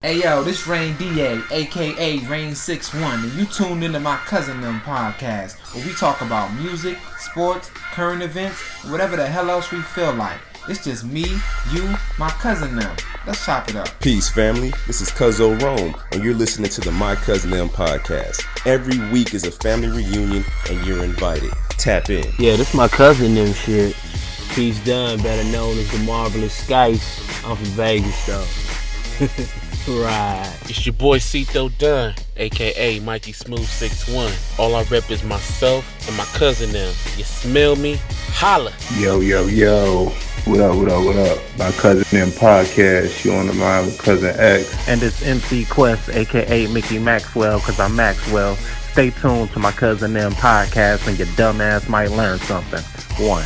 Hey yo, this Rain DA, aka Rain 61, and you tuned into my cousin them podcast, where we talk about music, sports, current events, whatever the hell else we feel like. It's just me, you, my cousin them. Let's chop it up. Peace, family. This is Cuzzo Rome, and you're listening to the My Cousin Them podcast. Every week is a family reunion, and you're invited. Tap in. Yeah, this my cousin them shit. Peace done, better known as the Marvelous Skice. I'm from Vegas though. right. It's your boy Cito Dunn, aka Mikey Smooth 61. All I rep is myself and my cousin them. You smell me? Holla. Yo, yo, yo. What up, what up, what up? My cousin them podcast. You on the line with cousin X. and it's MC Quest, aka Mickey Maxwell, because I'm Maxwell. Stay tuned to my cousin them podcast, and your dumbass might learn something. One.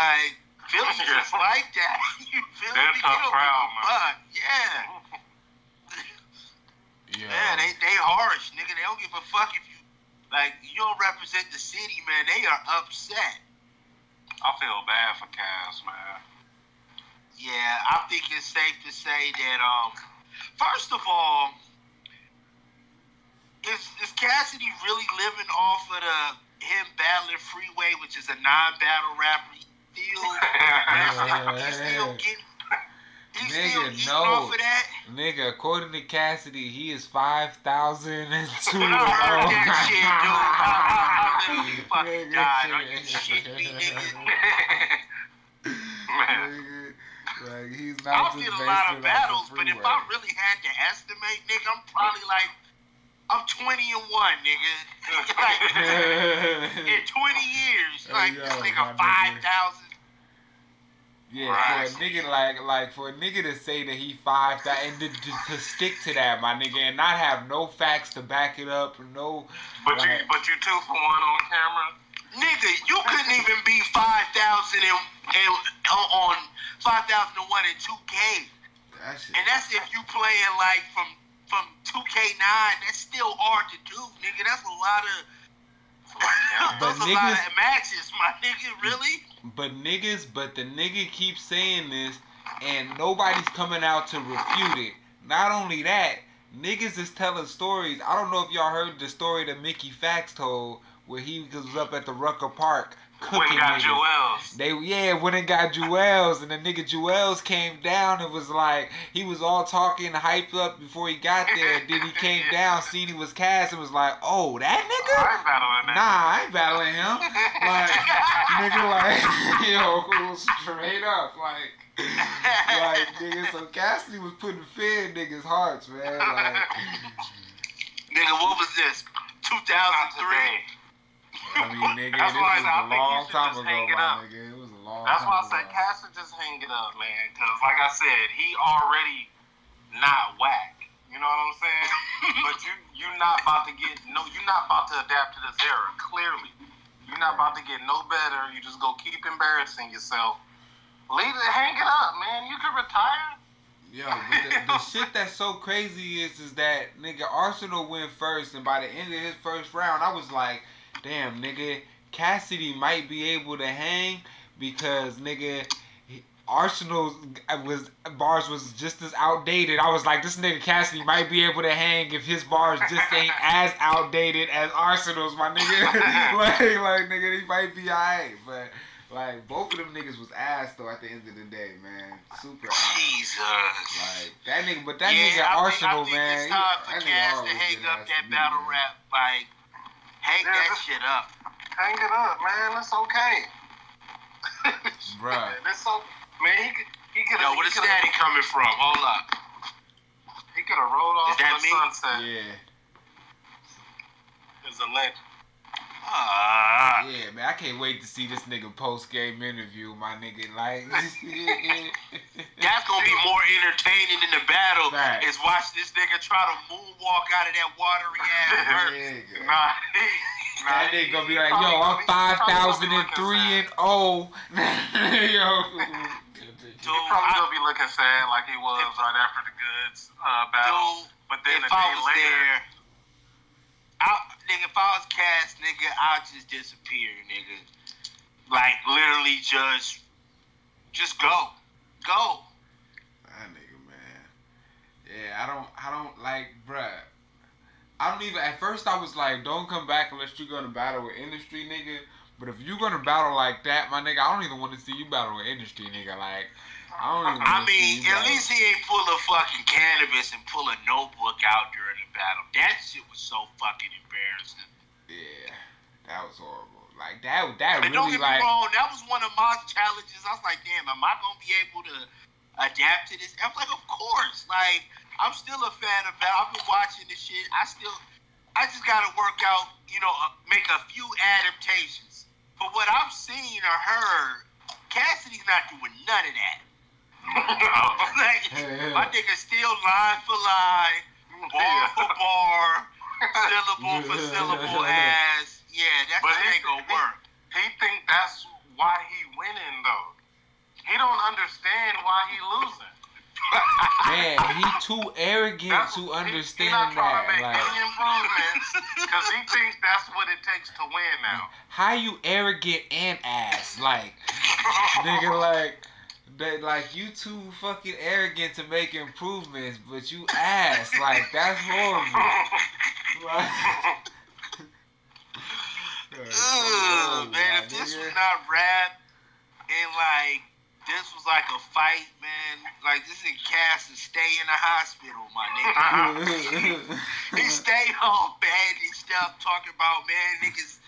Like, Philly just like that. you feel They're me? tough They don't crowd, give a man. fuck. Yeah. Yeah, they, they harsh, nigga. They don't give a fuck if you, like, you don't represent the city, man. They are upset. I feel bad for Cass, man. Yeah, I think it's safe to say that, um, first of all, is, is Cassidy really living off of the him battling Freeway, which is a non-battle rapper? Still, he's still getting, he's Nigga, no. off of that. Nigga, according to Cassidy, he is 5,002 I heard that oh shit, dude. I, I, I literally fucking died. Are you shitting me, nigga? Like, he's I not just a lot of battles, but if. I really had to estimate, nigga, I'm probably like, I'm 20 and 1, nigga. like, in 20 years, Hey, like, yo, this nigga nigga. 5,000. Yeah, Right. for a nigga like like for a nigga to say that he five that and to, to, to stick to that, my nigga, and not have no facts to back it up, no. But you, but you two for one on camera. Nigga, you couldn't even be 5,000 and, and on 5,001 in 2K. that shit. And that's if you playing like from from 2K9. That's still hard to do, nigga. That's a lot of But that's a lot niggas- matches, my nigga. Really? But niggas, but the nigga keeps saying this, and nobody's coming out to refute it. Not only that, niggas is telling stories. I don't know if y'all heard the story that Mickey Factz told, where he was up at the Rucker Park cooking When got niggas. Joel's. They yeah, when it got Jewels and the nigga Jewels came down and was like he was all talking hyped up before he got there. then he came down, seen he was cast and was like, oh that oh, I nigga? ain't battling that. Nah, I ain't battling him. Like nigga like yo straight up like like nigga so Cassidy was putting fear in niggas' hearts, man. Like Nigga, what was this? Not 2003? I mean nigga, That's this was I a long time ago, my nigga. It was a long That's why I said ago. Cass should just hang it up, man. Because, like I said, he already not whack. You know what I'm saying? but you you're not about to get no. You're not about to adapt to this era. Clearly, you're not about to get no better. You just go keep embarrassing yourself. Leave it, hang it up, man. You can retire. Yo, but the, the shit that's so crazy is is that nigga Arsenal went first, and by the end of his first round, I was like, damn, nigga, Cassidy might be able to hang because nigga. Arsenal's was bars was just as outdated. I was like, this nigga Cassidy might be able to hang if his bars just ain't as outdated as Arsenal's, my nigga. like, like nigga, he might be alright, but like both of them niggas was ass though. At the end of the day, man, super ass. Jesus. Like that nigga, but that yeah, nigga I Arsenal, think, I man. think it's time for Cass to hang up that battle man. rap. Like, hang Yeah, that shit up. Hang it up, man. That's okay. Bruh. It's so man. He could. He could. Yo, where the static coming from? Hold up. He could have rolled off Is that the me? sunset. Yeah, It's a legend. Ah. yeah, man. I can't wait to see this nigga post game interview, my nigga. Like, That's gonna be more entertaining than the battle. Fact. Is watch this nigga try to moonwalk out of that watery ass verse. Nigga. Nah, That nigga gonna be like, yo, I'm be- he five probably thousand gonna and be three and oh, yo. Dude, He probably I- gonna be looking sad like he was right after the Goodz uh, battle. Dude, but then if a I day was later, there, I, nigga, if I was cast, nigga, I'd just disappear, nigga. Like literally just, just go, go. That nigga, man. Yeah, I don't, I don't like, bruh. I don't even. At first, I was like, don't come back unless you're gonna battle with industry, nigga. But if you're gonna battle like that, my nigga, I don't even want to see you battle with industry, nigga. Like, I. I mean, at battle. least he ain't pull a fucking Canibus and pull a notebook out during the battle. That shit was so fucking embarrassing. Yeah, that was horrible. Like that, that And don't really get me like. wrong, that was one of my challenges. I was like, damn, am I gonna be able to adapt to this? I was like, of course. Like, I'm still a fan of that. I've been watching this shit. I still, I just gotta work out, you know, uh, make a few adaptations. But what I've seen or heard, Cassidy's not doing none of that. Like, my nigga still line for line, bar for bar, syllable for syllable ass. Yeah, that But shit he- ain't gonna work. He think that's why he winning though. He don't understand why he losing. Man, he too arrogant That's- to he- he understand not trying that. to make Like, any improvements because he thinks that's what it takes to win now. how you arrogant and ass? Like, nigga, like. That like you too fucking arrogant to make improvements, but you ass like that's horrible. Like, Ugh, man, if this nigga. was not rap and like this was like a fight, man, like this nigga Cass to stay in the hospital, my nigga. he stayed home bad and stuff, talking about man niggas.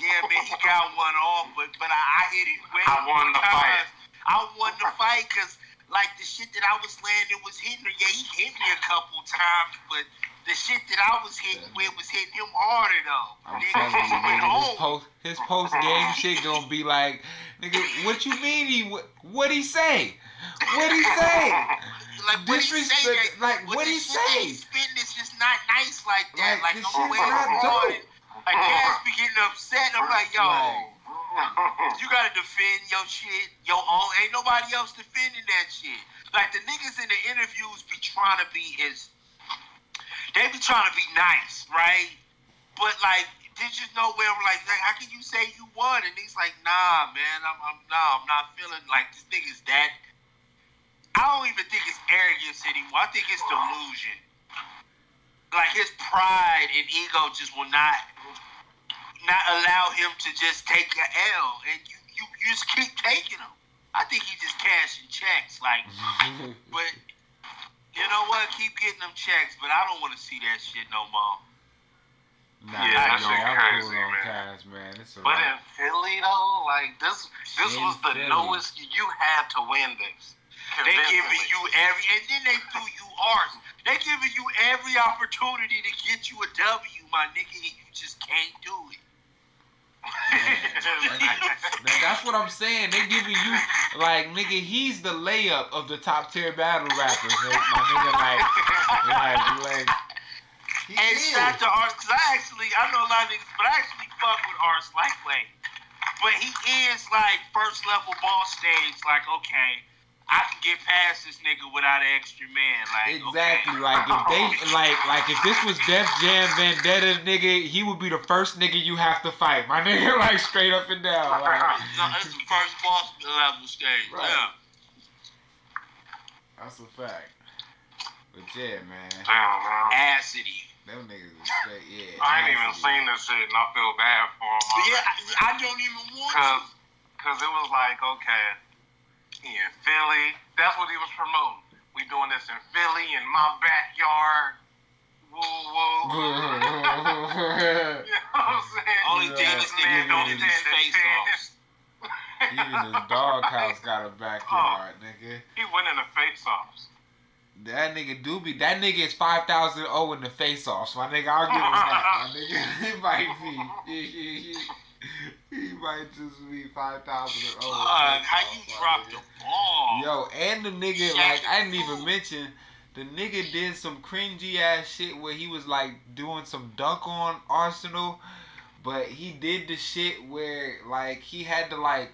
Yeah, man, he got one off, but but I, I hit it way I won the more fight. I won the fight because like the shit that I was landing was hitting her. Yeah, he hit me a couple times, but the shit that I was hitting with was hitting him harder though. I'm Nigga, telling you, he his post his post game shit gonna be like, nigga, what you mean he what what he say? What he say? like what he say, Disrespect- like, what the he say? he spitting is just not nice like that. Like, Like, this no way not I'm dope. on it. Like Cass be getting upset. I'm like, yo, you gotta defend your shit, your own. Ain't nobody else defending that shit. Like the niggas in the interviews be trying to be as they be trying to be nice, right? But like, did you know where I'm like, like, how can you say you won? And he's like, nah, man, I'm, I'm nah, I'm not feeling like this nigga's that. I don't even think it's arrogance anymore. I think it's delusion. Like his pride and ego just will not not allow him to just take an L, and you you, you just keep taking them. I think he just cashing checks, like, but you know what? Keep getting them checks, but I don't want to see that shit no more. Nah, Yeah, that yo, shit I'm crazy, cool on man. Cass, man. It's But wrap. in Philly though, like this, this In was the Philly. lowest you had to win this. They giving you every, and then they threw you arse. They giving you every opportunity to get you a W, my nigga, and you just can't do it. Now, that's what I'm saying. They giving you like nigga, he's the layup of the top tier battle rappers, man. my nigga. Like, like, like. He And is. shout to Ars, because I actually, I know a lot of niggas, but I actually fuck with Ars Lightweight. But he is like first level boss stage, like, okay, I can get past this nigga without an extra man. Like, Exactly. okay. Like if they like like if this was Def Jam Vendetta, nigga, he would be the first nigga you have to fight. My nigga, like straight up and down. Like, No, it's the first boss level stage. Right. Yeah. that's a fact. But yeah, man, Damn, man. Acidy. them niggas is straight. Yeah. I ain't even seen this shit, and I feel bad for him. Yeah, I, I don't even want Cause, to. cause it was like, okay, he in Philly. That's what he was promoting. We doing this in Philly, in my backyard. Woo woo. you know what I'm saying? Only thing this nigga don't don't stand his face chance. off. Even his doghouse got a oh. backyard, nigga. He winning the face-offs. That nigga do be that nigga is five thousand oh in the face offs. My nigga, I'll give him that. My nigga, he might be. He, might just be five thousand oh. Fuck, how you drop the ball? Yo, and the nigga, like I didn't even mention, the nigga did some cringy ass shit where he was like doing some dunk on Arsenal, But he did the shit where like he had to like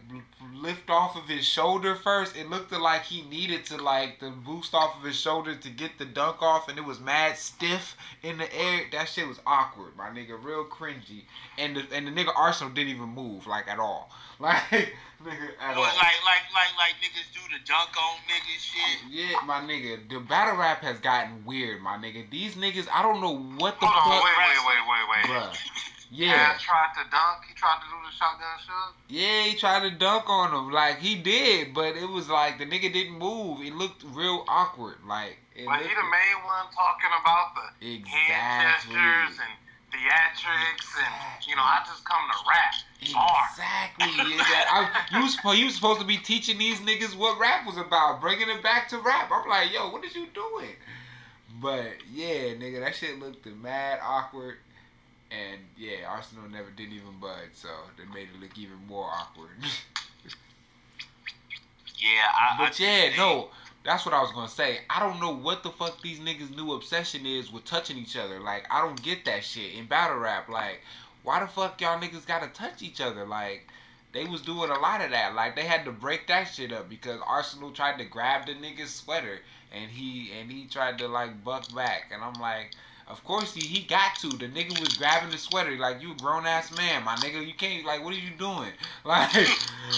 lift off of his shoulder first. It looked like he needed to like the boost off of his shoulder to get the dunk off, and it was mad stiff in the air. That shit was awkward, my nigga, real cringy. And the and the nigga Arsenal didn't even move like at all, like nigga at Well, all. like, like, like, like niggas do the dunk on niggas shit. Yeah, my nigga, the battle rap has gotten weird, my nigga. These niggas, I don't know what the Hold on, fuck, wait, wait, wait, wait, wait. bruh. Yeah, Cass tried to dunk. He tried to do the shotgun shove. yeah, he tried to dunk on him, like he did, but it was like the nigga didn't move. It looked real awkward, like. It But he the main one talking about the hand gestures and theatrics and you know I just come to rap. Exactly. yeah, I, you was you was supposed to be teaching these niggas what rap was about, bringing it back to rap. I'm like, yo, what is you doing? But yeah, nigga, that shit looked mad awkward. And yeah, Arsenal never didn't even budge, so they made it look even more awkward. Yeah, I. I But yeah, they- no, that's what I was gonna say. I don't know what the fuck these niggas' new obsession is with touching each other. Like, I don't get that shit in battle rap. Like, why the fuck y'all niggas gotta touch each other? Like, they was doing a lot of that. Like, they had to break that shit up because Arsenal tried to grab the nigga's sweater and he and he tried to like buck back, and I'm like. Of course he, he got to. The nigga was grabbing the sweater like you a grown ass man, my nigga. You can't like what are you doing? Like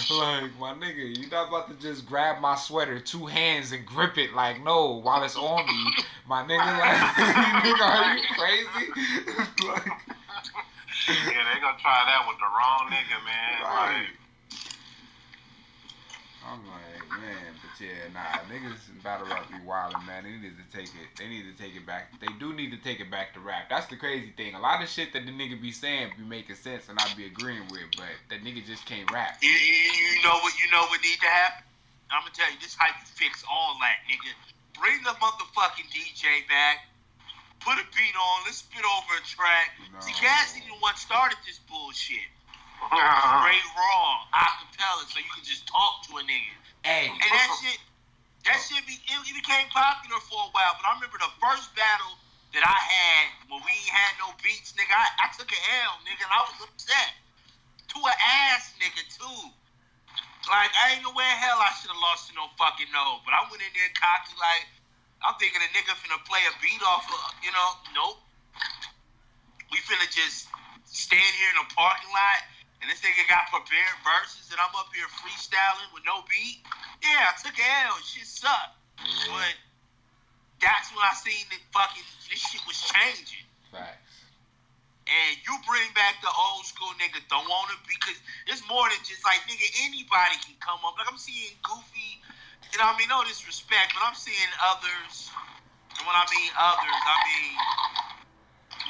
like my nigga, you not about to just grab my sweater two hands and grip it like no while it's on me, my nigga. Like nigga, are you crazy? like, Yeah, they gonna try that with the wrong nigga, man. Right. Like, I'm like, man, yeah, nah, niggas in battle rap be wildin', man. They need to take it. They need to take it back. They do need to take it back to rap. That's the crazy thing. A lot of shit that the nigga be saying be making sense and I be agreeing with, but that nigga just can't rap. You, you, you know what? You know what need to happen. I'm gonna tell you this. How you fix all that, nigga? Bring the motherfucking DJ back. Put a beat on. Let's spit over a track. See, No. Cassidy the one started this bullshit. Ray Raw, acapella, so you can just talk to a nigga. Hey, And that shit, that shit be, it, it became popular for a while. But I remember the first battle that I had when we had no beats, nigga. I, I took an L, nigga, and I was upset. To an ass nigga too. Like I ain't no way in hell I should have lost to no fucking no. But I went in there cocky like I'm thinking a nigga finna play a beat off of, you know, nope. We finna just stand here in a parking lot and this nigga got prepared verses and I'm up here freestyling with no beat. Yeah, I took L. Shit sucked. Mm-hmm. But that's when I seen that fucking this shit was changing. facts. And you bring back the old school nigga don't wanna because it's more than just like nigga anybody can come up. Like I'm seeing Goofy, you know what I mean, no disrespect, but I'm seeing others. And when I mean others, I mean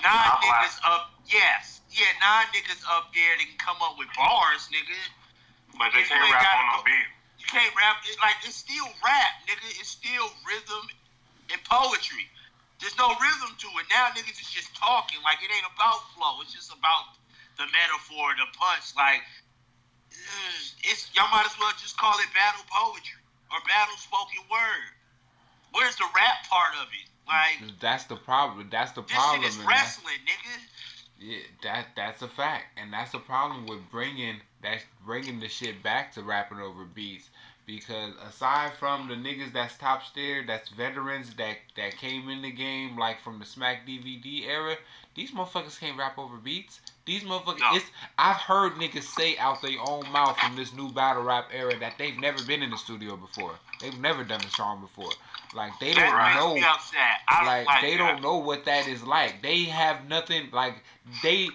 Not niggas up yes. Yeah, nine niggas up there that can come up with bars, nigga. but they You can't rap on no beat. You can't rap it like it's still rap, nigga. It's still rhythm and poetry. There's no rhythm to it. Now niggas is just talking. Like it ain't about flow. It's just about the metaphor, the punch. Like it's y'all might as well just call it battle poetry or battle spoken word. Where's the rap part of it? Like That's the problem. That's the problem. this problem. shit is and that's- wrestling, nigga. Yeah, that that's a fact, and that's the problem with bringing that bringing the shit back to rapping over beats. Because aside from the niggas that's top tier, that's veterans that that came in the game like from the Smack DVD era, these motherfuckers can't rap over beats. These motherfuckers, No. it's I've heard niggas say out their own mouth from this new battle rap era that they've never been in the studio before. They've never done a song before. Like they don't That know makes me upset. I don't like, like they that. don't know what that is like. They have nothing like they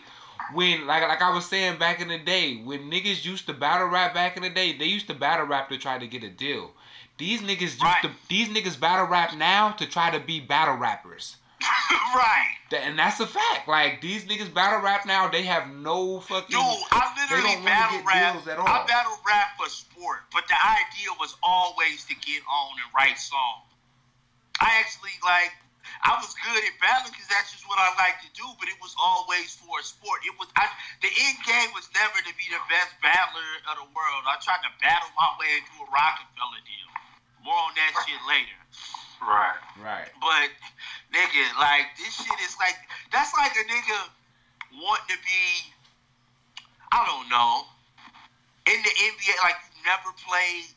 when like like I was saying back in the day when niggas used to battle rap back in the day, they used to battle rap to try to get a deal. These niggas used Right. to these niggas battle rap now to try to be battle rappers. right. And that's a fact. Like these niggas battle rap now, they have no fucking. Dude, I they literally battle rap. deals at all. I battle rap for sport, but the idea was always to get on and write songs. I actually like. I was good at battling because that's just what I like to do. But it was always for a sport. It was I, the end game was never to be the best battler of the world. I tried to battle my way into a Rockefeller deal. More on that shit later. Right. Right. But nigga, like this shit is like that's like a nigga wanting to be I don't know. In the NBA, like you never played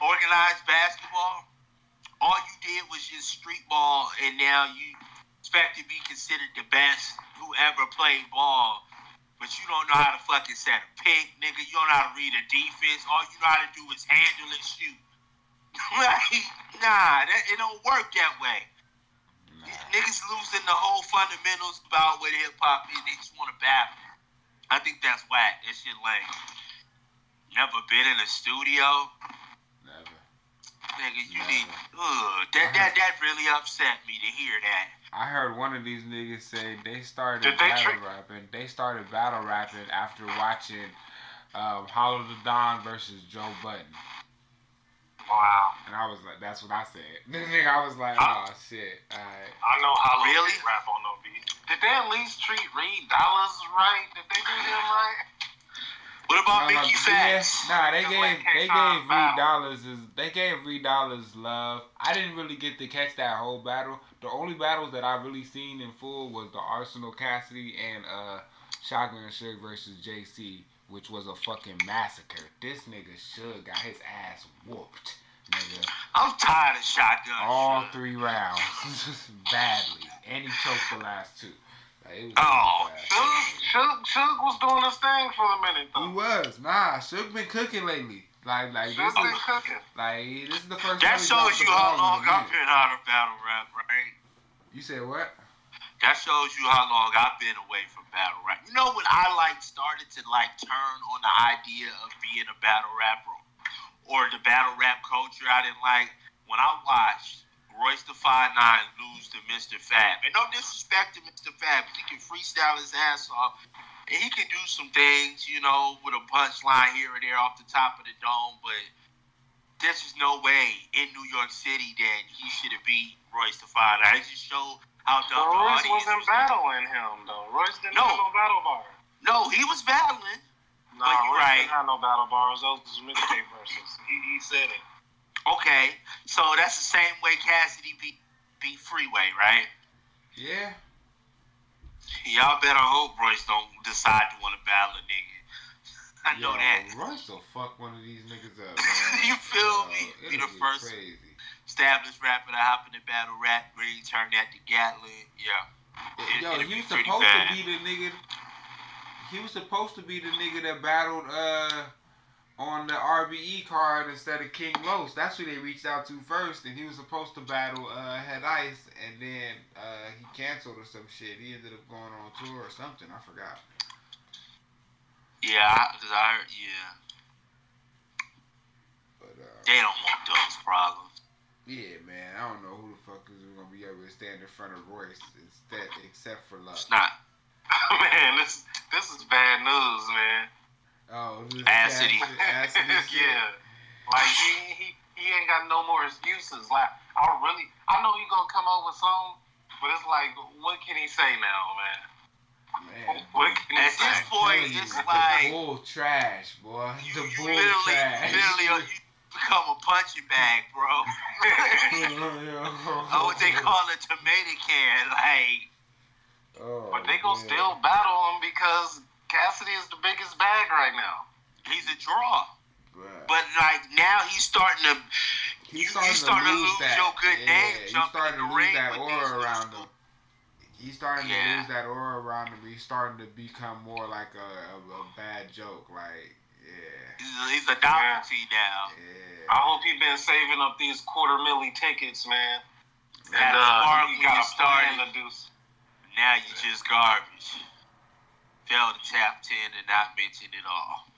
organized basketball. All you did was just street ball, and now you expect to be considered the best who ever played ball. But you don't know how to fucking set a pick, nigga. You don't know how to read a defense. All you know how to do is handle and shoot. like, nah, that, it don't work that way. Niggas losing the whole fundamentals about what hip hop is. They just want to battle. I think that's whack. That shit lame. Never been in a studio. Never. Nigga, you Never. need. Ugh, that, that, that really upset me to hear that. I heard one of these niggas say they started Did they battle rapping. They started battle rapping after watching um, Hollow Da Don versus Joe Budden, Wow. and I was like, "That's what I said." This nigga, I was like, "Oh shit, alright." I know how Really? really rap on no beat. Did they at least treat Reed Dollaz right? Did they do him right? What about No, no, Mickey yeah, Facts? Nah, they gave like they gave Reed Dollaz is they gave Reed Dollaz love. I didn't really get to catch that whole battle. The only battles that I really seen in full was the Arsenal Cassidy and uh Shotgun Suge versus JC, which was a fucking massacre. This nigga Suge got his ass whooped, nigga. I'm tired of shotgun. All shit. three rounds, badly, and he choked the last two. Like, Oh. Suge, Suge, Suge was doing his thing for a minute He was nah. Suge been cooking lately. Like like this been is cooking. like this is the first. That shows you how long I've been out of battle rap, right? You said what? That shows you how long I've been away from battle rap. You know when I like started to like turn on the idea of being a battle rapper or the battle rap culture I didn't like when I watched Royce da Five Nine lose to Mr. Fab. And no disrespect to Mr. Fab, he can freestyle his ass off. And he can do some things, you know, with a punchline here or there off the top of the dome, but there's just no way in New York City that he should have beat Royce da Five Nine. It just showed how dumb the Royce wasn't was. battling him though. Royce didn't No. have no battle bar. No, he was battling. You Royce right. didn't no battle bars. Those was mixtape verses. He, he said it. Okay, so that's the same way Cassidy beat beat Freeway, right? Yeah. Y'all better hope Royce don't decide to want to battle a nigga. I know Yo, that. Royce will fuck one of these niggas up. Man. You feel Yo, me? Be the first- Crazy. Established rapper to hop in the battle rap ring, turn that to Gatlin. Yeah. It- Yo, it'll he be was pretty supposed bad. to be the nigga. He was supposed to be the nigga that battled uh on the RBE card instead of King Los. That's who they reached out to first, and he was supposed to battle uh Head Ice, and then uh he canceled or some shit. He ended up going on tour or something. I forgot. Yeah, I, 'cause I heard, yeah. But uh, They don't want those problems. yeah, man, I don't know who the fuck is gonna be able to stand in front of Royce instead, except for Lux. It's not. man, this this is bad news, man. Oh, this Acid-y. Acid yeah. Like he, he he ain't got no more excuses. Like I really I know he gonna come up with some, but it's like what can he say now, man? Man. What can he At say? this point, telling you, it's the like bull trash, boy. you, the you bull literally, trash. literally, uh, you become a punching bag, bro. oh, what they call a tomato can, like. Oh, But they gonna man. still battle him because Cassidy is the biggest bag right now. He's a draw. Bruh. But like now he's starting to He's you- you starting to lose that. your good yeah, name He's jumping starting in to the lose ring that aura around him. He's starting to lose that aura around him. He's starting to become more like a, a, a bad joke. Like, yeah, he's a, he's a novelty now. yeah. I hope he's been saving up these quarter milli tickets, man. That's And uh, he got a plan started. to do. Now you just garbage. Fail to tap ten and not mention it all.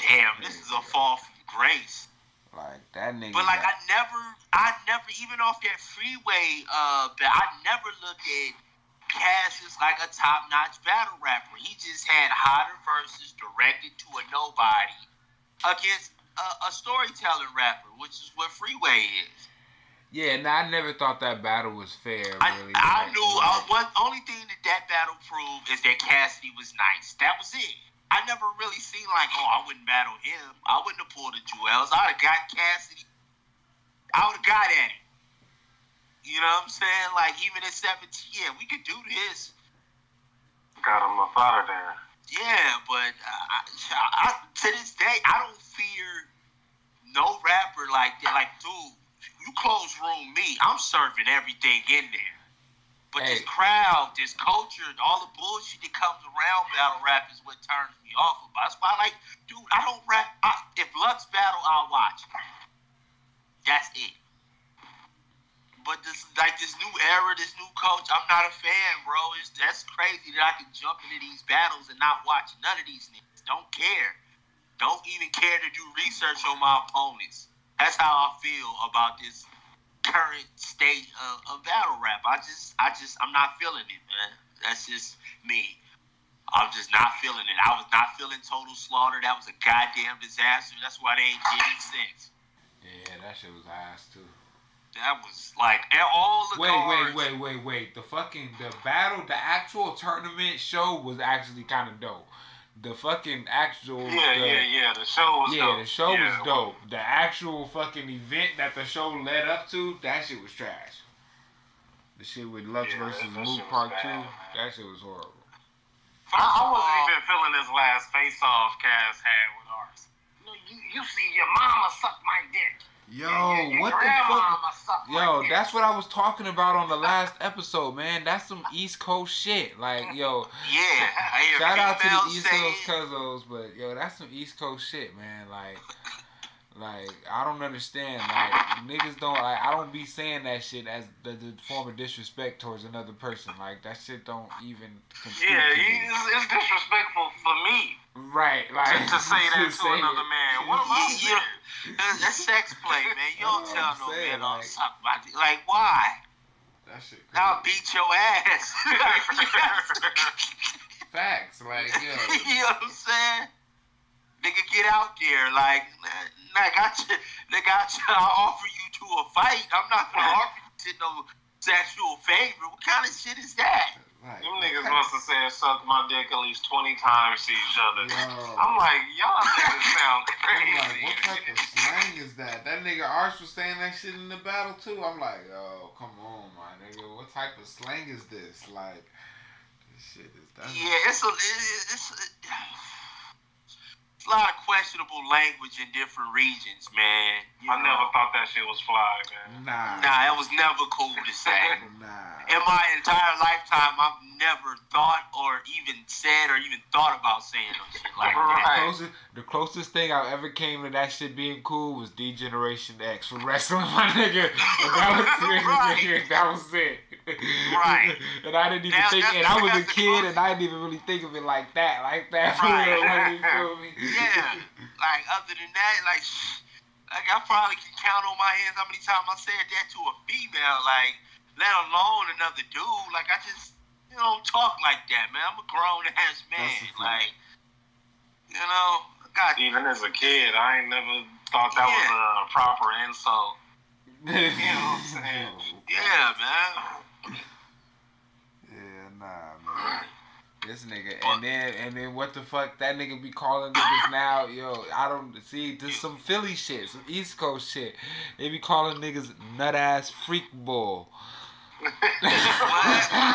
Damn, this is a fall from grace. Like that nigga. But like I never, I never even off that freeway. Uh, but I never looked at Cass as like a top-notch battle rapper. He just had hotter verses directed to a nobody against a, a storytelling rapper, which is what Freeway is. Yeah, nah, I never thought that battle was fair. I, Really. I Like, knew uh, like, one only thing that that battle proved is that Cassidy was nice. That was it. I never really seen like, oh, I wouldn't battle him. I wouldn't have pulled the jewels. I'd have got Cassidy. I would have got at him. You know what I'm saying? Like even at 17, yeah, we could do this. Got him up out of there. Yeah, but I, I, I, to this day, I don't fear no rapper like that. Like, dude, you close room me, I'm serving everything in there. But this crowd, this culture, all the bullshit that comes around battle rap is what turns me off about. That's why, like, dude, I don't rap. I, if Lux battle, I'll watch. That's it. But this, like, this new era, this new coach, I'm not a fan, bro. It's that's crazy that I can jump into these battles and not watch none of these niggas. Don't care. Don't even care to do research on my opponents. That's how I feel about this current state of, of battle rap. I just, I just, I'm not feeling it, man. That's just me. I'm just not feeling it. I was not feeling Total Slaughter. That was a goddamn disaster. That's why they ain't getting since. Yeah, that shit was ass too. That was like and all the Wait, cards. wait, wait, wait, wait. The fucking the battle, the actual tournament show was actually kind of dope. The fucking actual Yeah, the, yeah, yeah. The show was yeah, dope. the show Yeah. was dope. The actual fucking event that the show led up to, that shit was trash. The shit with Lux Yeah, versus Mook Part bad, Two, man. that shit was horrible. I, I wasn't all- even feeling this last face-off Cass had with ours. You, you, you see your mama suck my dick. Yo, what the fuck? Yo, dick. that's what I was talking about on the last episode, man. That's some East Coast shit. Like, yo, Yeah, Shout out to the East Coast Cuzzos, but yo, that's some East Coast shit, man. Like, like I don't understand. Like niggas don't. Like, I don't be saying that shit as the, the form of disrespect towards another person. Like that shit don't even. Yeah, to you, it's, it's disrespectful for me Right, like to say that to say another it. man. What am I Yeah, saying? That's, sex play, man. You don't tell no saying, man like- my dick. Like, why? That shit. I'll beat your ass. Facts, like yo. you know what I'm saying? Nigga, get out there. Like, like I, t- nigga, I, t- I offer you to a fight. I'm not gonna offer you to no sexual favor. What kind of shit is that? Like, Them niggas must have said suck my dick at least 20 times to each other. Yo. I'm like, y'all niggas sound I'm crazy. like, what type of slang is that? That nigga Arch was saying that shit in the battle too. I'm like, oh come on, my nigga. What type of slang is this? Like, this shit is that. Yeah, it's a it's, it's, it's a lot of questionable language in different regions, man. You I know? never thought that shit was fly, man. Nah. Nah, it was never cool to say. Nah. In my entire lifetime, I've never thought or even said or even thought about saying no shit like that. The closest, the closest thing I ever came to that shit being cool was D Generation X for wrestling, my nigga. That was it. Right. nigga. That was it. Right. And I didn't even Now, think, that's- and I was a kid, and I didn't even really think of it like that, like that. Right. real, like, you feel me? Yeah. Like other than that, like, like I probably can count on my hands how many times I said that to a female. Like, let alone another dude. Like I just, you know, don't talk like that, man. I'm a grown ass man. That's a fact. Like, you know, I got Even as a kid, I ain't never thought that was a proper insult. you know what I'm saying? yeah, man. Nah, man. This nigga, and then and then what the fuck? That nigga be calling niggas now, yo. I don't see. There's some Philly shit, some East Coast shit. They be calling niggas nut ass freak bull. What?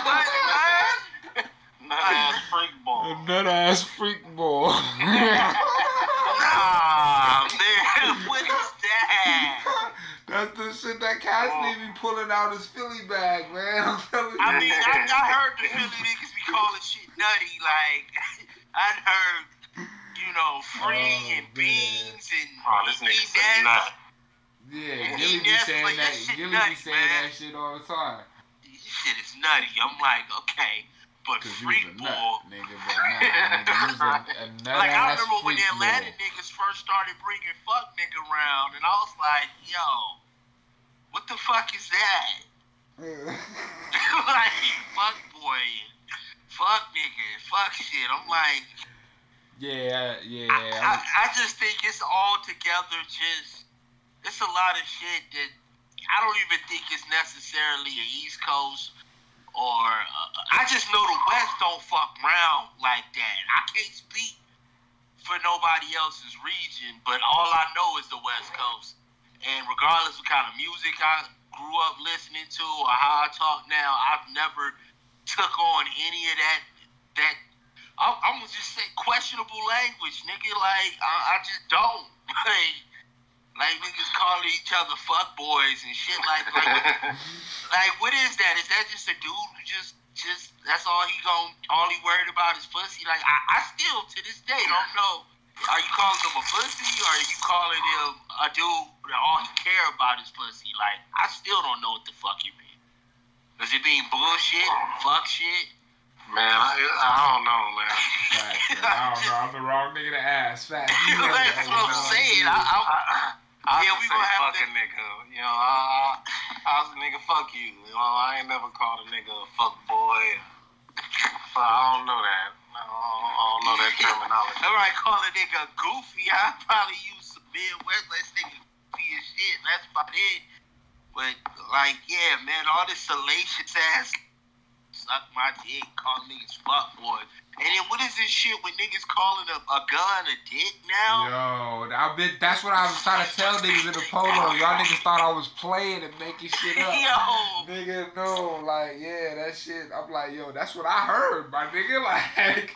What? What? Nut ass freak ball. nut ass freak bull. Nah, man. What is that? That's the shit that Cassidy be pulling out his Philly bag, man. I'm telling you. I mean, I, I heard the Philly niggas be calling shit nutty. Like, I'd heard, you know, free Oh, and man. beans and Oh, this nigga eat said that. yeah, He Gillie be saying that that. shit Gillie be saying man. that shit all the time. This shit is nutty. I'm like, okay, but Cause you freak was a nigga. But nah, nigga, you was a, a nut Like I remember when the Atlanta bull. niggas first started bringing fuck nigga around, and I was like, yo, what the fuck is that? like fuck boy, fuck nigga, fuck shit. I'm like, yeah, yeah. I, I just think it's all together just it's a lot of shit that I don't even think it's necessarily a East Coast or uh, I just know the West don't fuck around like that. I can't speak for nobody else's region, but all I know is the West Coast. And regardless of kind of music I grew up listening to or how I talk now, I've never took on any of that that I'm, I'm gonna just say questionable language, nigga. Like I, I just don't like. Like niggas calling each other fuck boys and shit like like like what is that? Is that just a dude who just just that's all he gon' all he worried about is pussy? Like I, I still to this day don't know. Are you calling him a pussy or are you calling him a dude that all he care about is pussy? Like I still don't know what the fuck you mean. Does it mean bullshit, fuck shit? Man, I, I don't know, man. Facts, man. I don't know. I'm the wrong nigga to ask. Facts. You know That's what I'm saying. I, I, I Yeah, just we say gonna have fuck to- a nigga. You know, I, I, I was a nigga, fuck you. You know, I ain't never called a nigga a fuck boy. But I don't know that. I don't, know that terminology. If I call a nigga goofy, I probably use some Midwest. Let's nigga goofy as shit. That's about it. But like, yeah, man, all this salacious ass suck my dick, call niggas fuck boys. And then what is this shit when niggas calling a, a gun a dick now? Yo, I been, that's what I was trying to tell niggas in the polo. Y'all niggas thought I was playing and making shit up. Yo, Nigga, no, like, yeah, that shit. I'm like, yo, that's what I heard, my nigga. Like,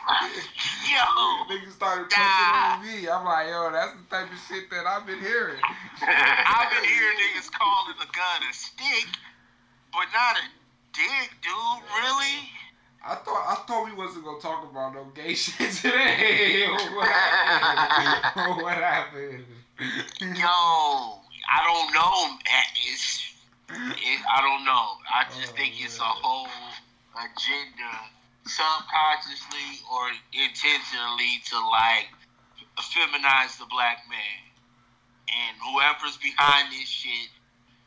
yo. niggas started Nah. punching on me. I'm like, yo, that's the type of shit that I've been hearing. I've been hearing niggas calling a gun a stick, but not a dick, dude. Really? I thought I thought we wasn't gonna talk about no gay shit today. what happened? what happened? Yo, I don't know. It's, it, I don't know. I just Oh, think it's a oh, whole agenda, subconsciously or intentionally, to like feminize the black man. And whoever's behind this shit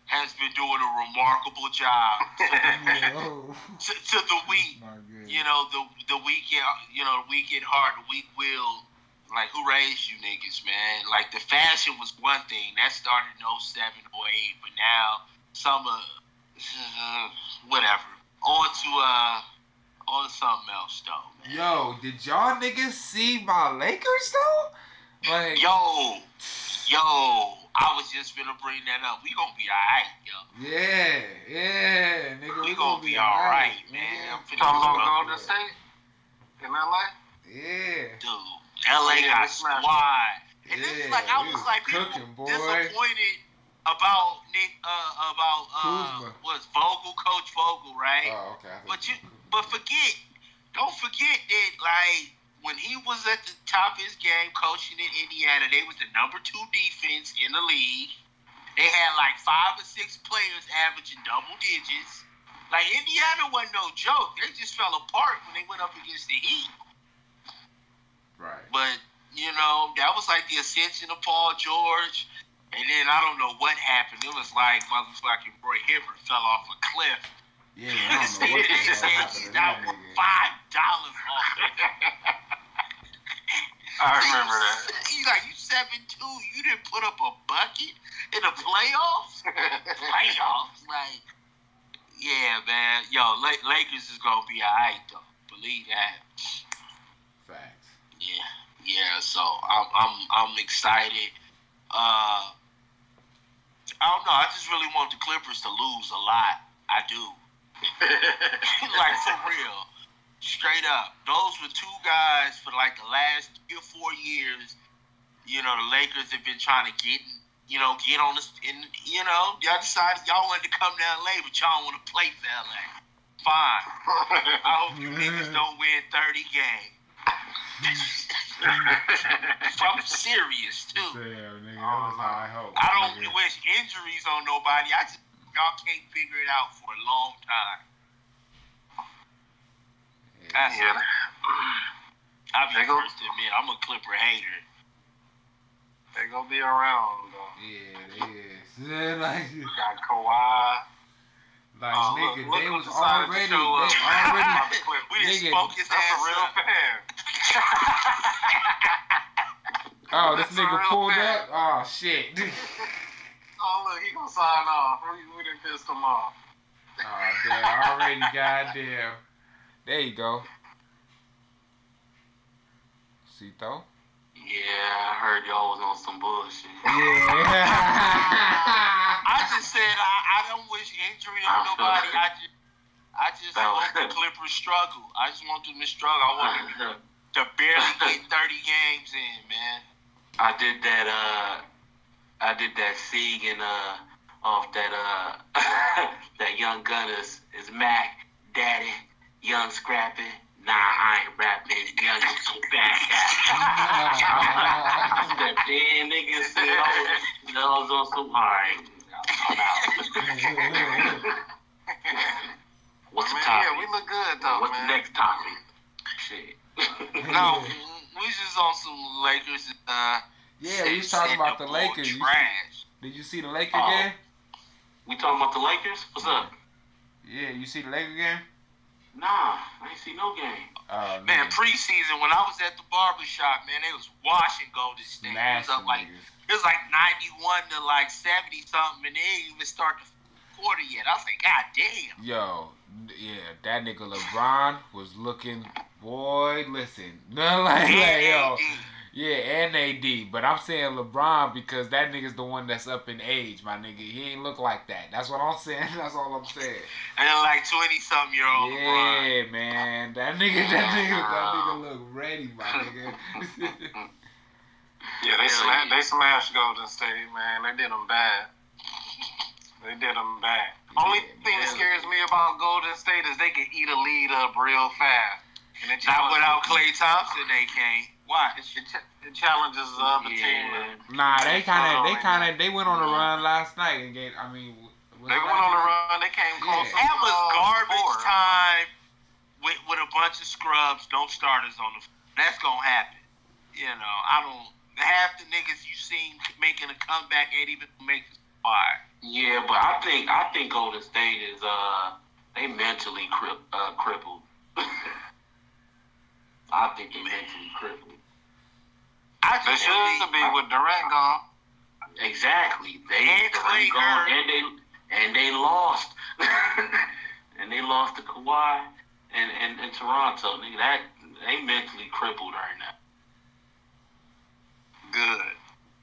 has been doing a remarkable job Yo. to, to the weak. Good. You know the the weak, you know the weak at heart, the weak will. Like who raised you niggas, man? Like the fashion was one thing that started in 07, 08, but now some of whatever. On to uh, on something else though. Man. Yo, did y'all niggas see my Lakers though? Like, Yo, yo, I was just gonna bring that up. We gonna be alright, yo. yeah, yeah, nigga, We gonna be alright, man. I'm finna Talking go about up Golden State in LA? Yeah, dude. LA yeah, got they smashed. squad. And this is like I was was like people boy. disappointed about Nick uh about uh Kuzma. was Vogel, Coach Vogel, right? Oh, okay. But you but forget don't forget that like when he was at the top of his game coaching in Indiana, they was the number two defense in the league. They had like five or six players averaging double digits. Like Indiana wasn't no joke. They just fell apart when they went up against the Heat. right. But you know, that was like the ascension of Paul George. And then I don't know what happened. It was like motherfucking Roy Hibbert fell off a cliff. Yeah, I don't know what the hell happened he's to now that worth nigga. five dollars off. I remember that. He's like, you seven two, you didn't put up a bucket in the playoffs? playoffs? Like, yeah, man. Yo, La- Lakers is gonna be alright though. Believe that. Facts. Yeah, yeah. So I'm I'm I'm excited. Uh, I don't know. I just really want the Clippers to lose a lot. I do. like for real, straight up. Those were two guys for like the last three or four years. You know, the Lakers have been trying to get, you know, get on this, and you know, y'all decided y'all wanted to come to LA, but y'all want to play for LA. Fine. I hope you niggas don't win 30 games. I'm serious too. Damn, nigga, that was how I hope. I don't nigga. wish injuries on nobody. I just y'all can't figure it out for a long time. That's yeah. I'll be go, first to admit, I'm a Clipper hater. They gonna be around though. Yeah, it is. Yeah, like, you Got Kawhi. like Oh, nigga, look- look they was decided to already, show up. they already. we Nigga, smoke his That's ass a real up. fan. Oh, this That's nigga pulled fan. up. Oh shit. Oh look, he gonna sign off. We, we done pissed him off. Oh damn, already goddamn. There you go. Cito. Yeah, I heard y'all was on some bullshit. Yeah. I just said I, I don't wish injury on nobody. I just I just want the Clippers struggle. I just want them to struggle. I want them to barely get 30 games in, man. I did that. Uh, I did that Sieg and uh, off that uh, that Young Gunners is Mac, Daddy, Young Scrappy. Nah, I ain't rapping. Young so bad. that damn nigga said, oh, no, on some alright. I'm out. What's the Man, topic? yeah, we look good though, What's man. the next topic? Shit. No, we just on some Lakers. Uh, Yeah, we was talking about the Lakers. You- Trash. Did you see the Laker Oh. game? We talking about the Lakers? What's up? Yeah, you see the Laker game? Nah, I ain't see no game. Oh, Man, preseason when I was at the barber shop, man, they was washing Golden State. It was up like it was like ninety one to like seventy something, and they didn't even start the quarter yet. I was like, God damn. Yo, yeah, that nigga LeBron was looking, boy, listen. No, like, like, yo. Yeah, and AD. But I'm saying LeBron because that nigga's the one that's up in age, my nigga. He ain't look like that. That's what I'm saying. That's all I'm saying. And like twenty something year old LeBron. Yeah, man. That nigga, that nigga, that nigga look ready, my nigga. Yeah, they smashed. They smashed Golden State, man. They did them bad. They did them bad. Only thing that scares me about Golden State is they can eat a lead up real fast. Not without Klay Thompson, they can't. Why? It, ch- it challenges the other Yeah. team. nah, they kind of, they kind of, they went on a run last night and gave. I mean, They went on a run. They came close. Yeah. That was garbage four. time with with a bunch of scrubs, no starters on the. That's gonna happen. You know, I don't. Half the niggas you seen making a comeback ain't even make the squad. Yeah, but I think I think Golden State is uh they mentally cri- uh, crippled. I think they mentally crippled. I They should believe- be with Durant gone. Exactly. They And Klay gone, and they and they lost. and they lost to Kawhi and, and, and Toronto. Nigga, that they mentally crippled right now. good.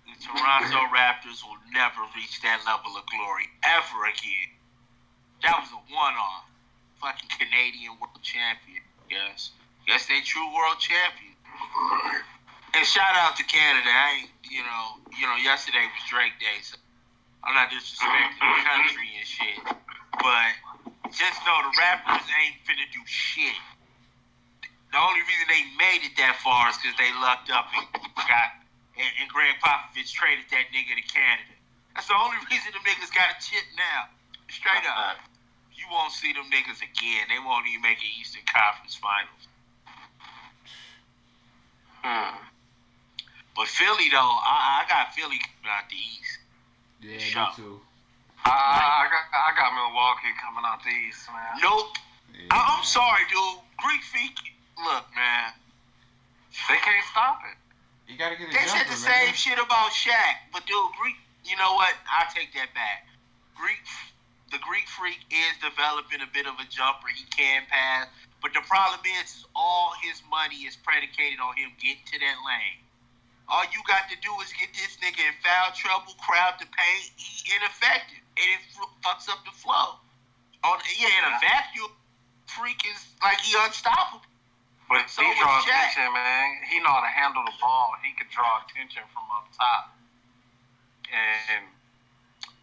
The Toronto Raptors will never reach that level of glory ever again. That was a one-off. Fucking Canadian world champion. Yes. Yes, they true world champion. And shout out to Canada. I ain't, you know, you know, yesterday was Drake Day, so I'm not disrespecting the country and shit. But just know the Raptors ain't finna do shit. The only reason they made it that far is because they lucked up and got and, and Gregg Popovich traded that nigga to Canada. That's the only reason the niggas got a chip now. Straight up. You won't see them niggas again. They won't even make an Eastern Conference Finals. Hmm. But Philly though, I, I got Philly coming out the East. Yeah, Sure. me too. I, I, I got I got Milwaukee coming out the East, man. Nope. Yeah. I, I'm sorry, dude. Greek feet. Look, man. They can't stop it. You gotta get a They said the man. same shit about Shaq, but dude, Greek. You know what? I take that back. Greek, the Greek freak is developing a bit of a jumper. He can pass, but the problem is, is all his money is predicated on him getting to that lane. All you got to do is get this nigga in foul trouble, crowd the paint. He ineffective, and it fucks up the flow. On yeah, in a vacuum, freak is like he unstoppable. But So he draws attention, man. He know how to handle the ball. He could draw attention from up top. And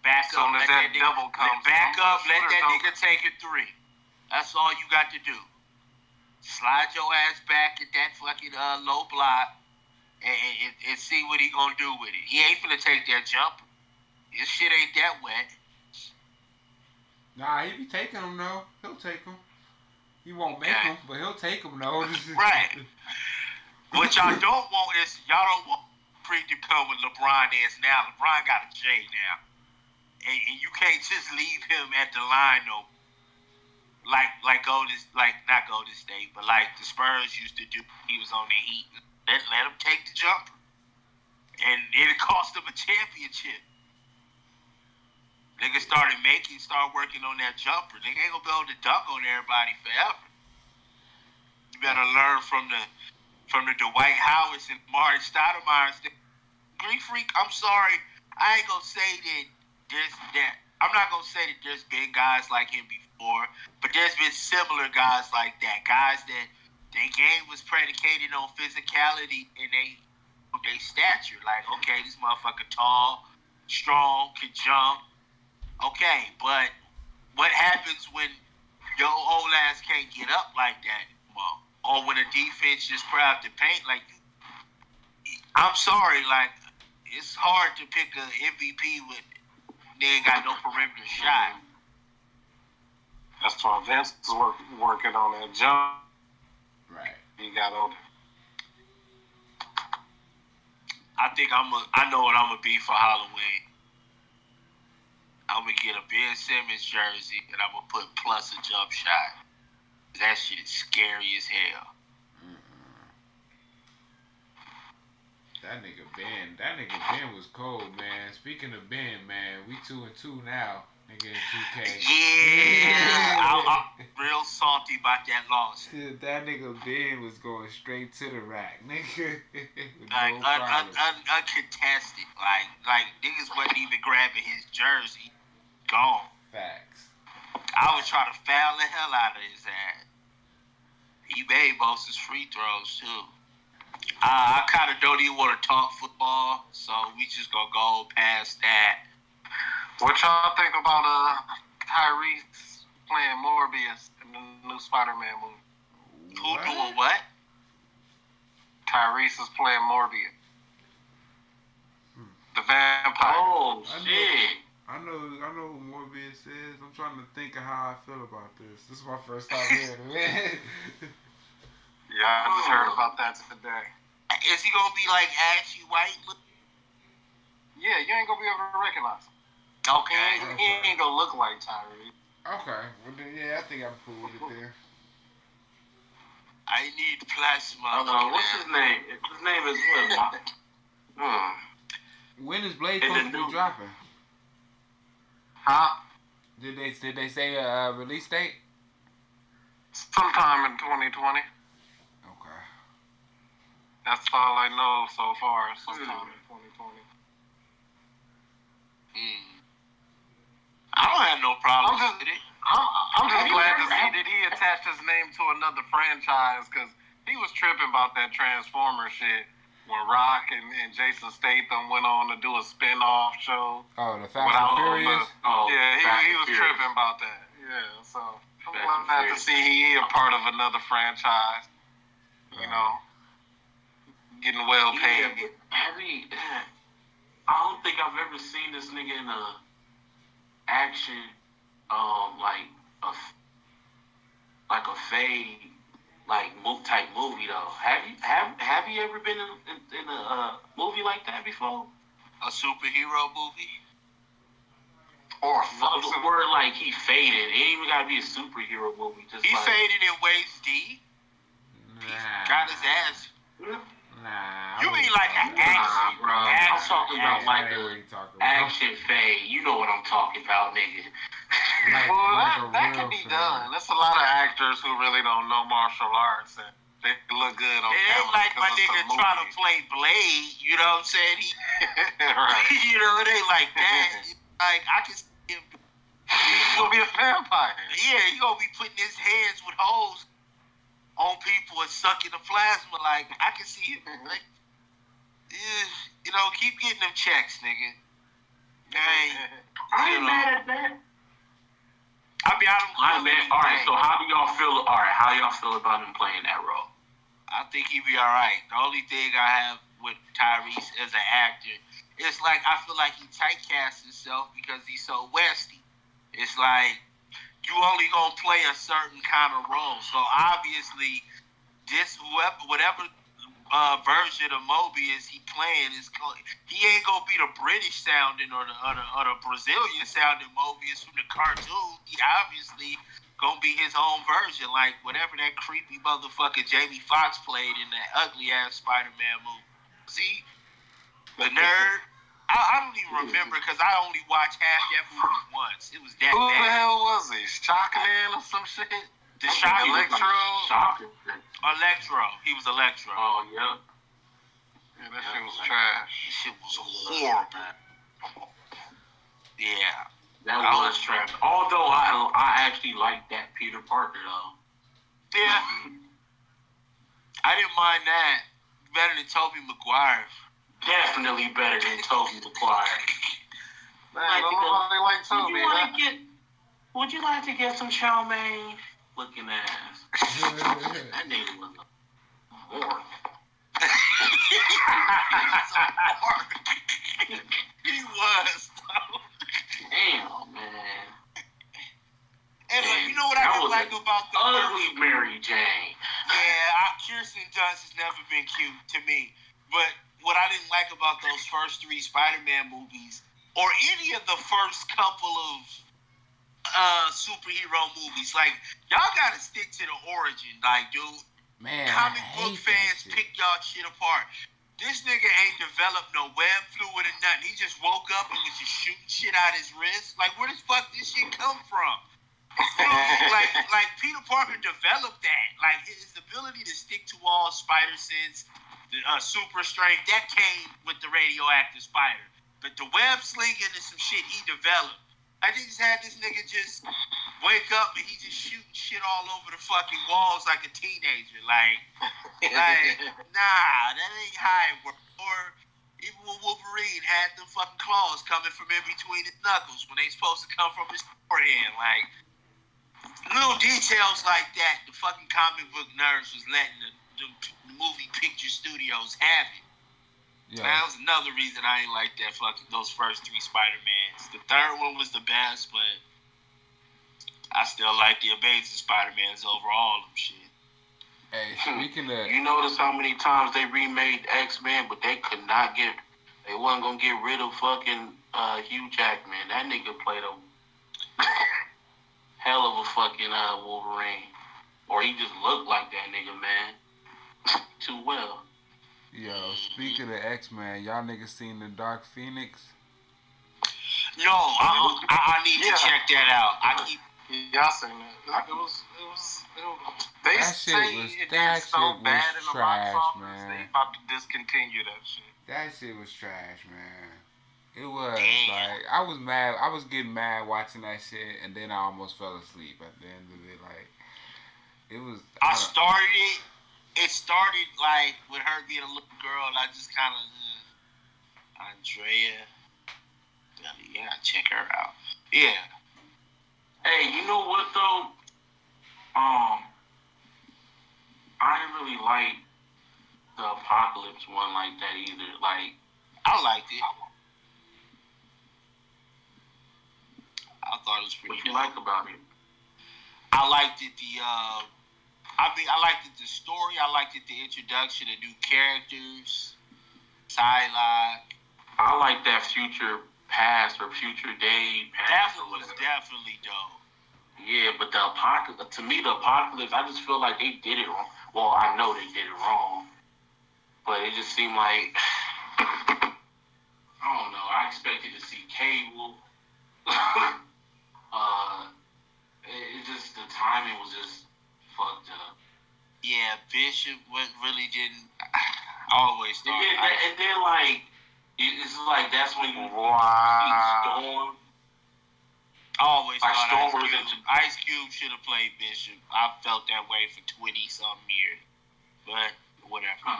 Back Soon up, as that that, nigga, double comes, back up, let that open. nigga take a three. That's all you got to do. Slide your ass back at that fucking uh, low block and, and, and see what he gonna do with it. He ain't finna take that jumper. His shit ain't that wet. Nah, he be taking them though. He'll take them. He won't make Yeah. them, but he'll take them though. Right. What y'all don't want is y'all don't want Freak to come with LeBron is now. LeBron got a J now, and, and you can't just leave him at the line though. Like like Golden like not Golden State, but like the Spurs used to do. He was on the Heat. Let let him take the jumper, and it cost him a championship. Nigga started making, start working on that jumper. Nigga ain't gonna be able to dunk on everybody forever. You better learn from the from the Dwight Howards and Martin Stoudemire. Greek Freak, I'm sorry, I ain't gonna say that there's that. I'm not gonna say that there's been guys like him before, but there's been similar guys like that. Guys that their game was predicated on physicality and they they stature. Like, okay, this motherfucker tall, strong, can jump. Okay, but what happens when your old ass can't get up like that? Well, or when a defense just crowd the paint like I'm sorry, like it's hard to pick a MVP when they ain't got no perimeter shot. That's why Vince is work, working on that jump. He got older. I think I'm a, I know what I'm gonna be for Halloween. I'm gonna get a Ben Simmons jersey and I'm gonna put plus a jump shot. That shit is scary as hell. That nigga Ben, that nigga Ben was cold, man. Speaking of Ben, man, we two and two now. Nigga 2K. Yeah, I, I'm real salty about that loss. Shit, That nigga Ben was going straight to the rack, nigga. With Like no un, un, un, uncontested. Like like niggas wasn't even grabbing his jersey. Gone. Facts. I was trying to foul the hell out of his ass. He made most his free throws too. Uh, I kind of don't even want to talk football, so we just gonna go past that. What y'all think about uh Tyrese playing Morbius in the new Spider-Man movie? Who doing what? Tyrese is playing Morbius, the vampire. Oh I know- shit! I know, I know who Morbius is. I'm trying to think of how I feel about this. This is my first time hearing it. Yeah, I just heard about that today. Is he gonna be like Ashy White? Yeah, you ain't gonna be able to recognize him. He Okay. he ain't gonna look like Tyree. okay, well then, yeah, I think I'm cool with it there. I need plasma. Uh, what's his name? His name is what? Hmm. When is Blade And supposed to be new- dropping? Huh? Did they did they say a uh, release date? Sometime in 2020. Okay. That's all I know so far. Sometime in 2020. Hmm. I don't have no problem I'm just- with it. I'm, I'm just Have glad to ever- see that he attached his name to another franchise because he was tripping about that Transformer shit when Rock and, and Jason Statham went on to do a spin-off show. Oh, the Fast without and all the- Furious. Oh, oh yeah, he, he was Furious. tripping about that. Yeah, so I'm Fast glad to see he a part of another franchise. You uh. know, getting well paid. but have he? I don't think I've ever seen this nigga in a action, um, like a f- like a fade, like move type movie though. Have you have have you ever been in, in, in a uh, movie like that before? A superhero movie? Or No, the word like he faded. It ain't even gotta be a superhero movie. Just He like, faded in waist D. Nah. Got his ass. Nah. You I mean wouldn't like an about action, bro. I'm action, talking about like That what he talking about. action fade. You know what I'm talking about, nigga. Like, Well, like that, that can be fan. done. There's a lot of actors who really don't know martial arts and they look good on It camera. ain't like my because it's a nigga trying to play Blade. You know what I'm saying? He, right. you know, it ain't like that. Like I can see. He's gonna be a vampire. Yeah, he gonna be putting his hands with holes on people and sucking the plasma. Like I can see it. Like, yeah, you know, keep getting them checks, nigga. Dang. I You ain't know. mad at that. I mean, I don't. All right, man. All right. So how do y'all feel? All right, how y'all feel about him playing that role? I think he'd be all right. The only thing I have with Tyrese as an actor, it's like I feel like he typecasts himself because he's so westy. It's like you only gonna play a certain kind of role. So obviously, this whoever whatever uh, version of Morbius he playing is he ain't gonna be the British sounding or the or the, or the Brazilian sounding Morbius from the cartoon. He obviously gonna be his own version, like whatever that creepy motherfucker Jamie Foxx played in that ugly ass Spider Man movie. See, the nerd. I, I don't even remember because I only watched half that movie once. It was that Who the hell was he? Shockman or some shit? The Shock Electro. Shocker. Electro. He was Electro. Oh yeah. Yeah, that shit was trash. That shit was horrible. Yeah. That I was was- trash. Although I I actually liked that Peter Parker though. Yeah. I didn't mind that. Better than Tobey Maguire. Definitely better than Tobey Maguire. Man, Like to go- nobody like Would you like to get? Would you like to get some chow mein? Looking ass. That nigga was a whore. he was. Damn, man. And like, you know what I That didn't like about the Ugly Mary Jane. Yeah, I, Kirsten Dunst has never been cute to me. But what I didn't like about those first three Spider-Man movies, or any of the first couple of uh, superhero movies, like y'all gotta stick to the origin. Like, dude, Man, comic book fans pick y'all shit apart. This nigga ain't developed no web fluid or nothing. He just woke up and was just shooting shit out his wrist. Like, where the fuck this shit come from? like, like Peter Parker developed that. Like his ability to stick to all spider sense, uh, super strength, that came with the radioactive spider. But the web slinging and some shit he developed. I just had this nigga just wake up and he just shooting shit all over the fucking walls like a teenager. Like, like nah, that ain't how it works. Or even when Wolverine had the fucking claws coming from in between his knuckles when they supposed to come from his forehead. Like, little details like that, the fucking comic book nerds was letting the, the, the movie picture studios have it. Yeah. That was another reason I ain't like that fucking those first three Spider Mans. The third one was the best, but I still like the Amazing Spider Mans over all them shit. Hey, speaking of You notice how many times they remade X Men, but they could not get. They wasn't gonna get rid of fucking uh, Hugh Jackman. That nigga played a hell of a fucking uh, Wolverine, or he just looked like that nigga, man, too well. yo, speaking of X Men, y'all niggas seen the Dark Phoenix? No, I, I, I need Yeah. to check that out. I keep Yeah, I seen that. It was, it was, it was they That shit say was- it that did so shit was bad in the trash, man. they about to discontinue that shit. That shit was trash, man. It was Damn. like I was mad. I was getting mad watching that shit, and then I almost fell asleep at the end of it. Like it was. I don't- started it. Started like with her being a little girl, and I just kind of uh, Andrea. Yeah, check her out. Yeah, Hey, you know what though? Um, I didn't really like the apocalypse one like that either. Like, I liked it. I thought it was pretty what you dope. like about it? I liked it. The uh, I mean, I liked it. The story. I liked it. The introduction of new characters. Psylocke. I like that future past or future day That past. one was definitely dope. Yeah, but the apocalypse, to me, the apocalypse, I just feel like they did it wrong. Well, I know they did it wrong, but it just seemed like I don't know. I expected to see Cable. uh, it, it just the timing was just fucked up. Yeah, Bishop wa- really didn't. I always And thought. then, I- and then like it's like that's when you see Wow. Storm. I always Like thought Storm Ice Cube, into- Ice Cube should have played Bishop. I felt that way for twenty some years, but whatever.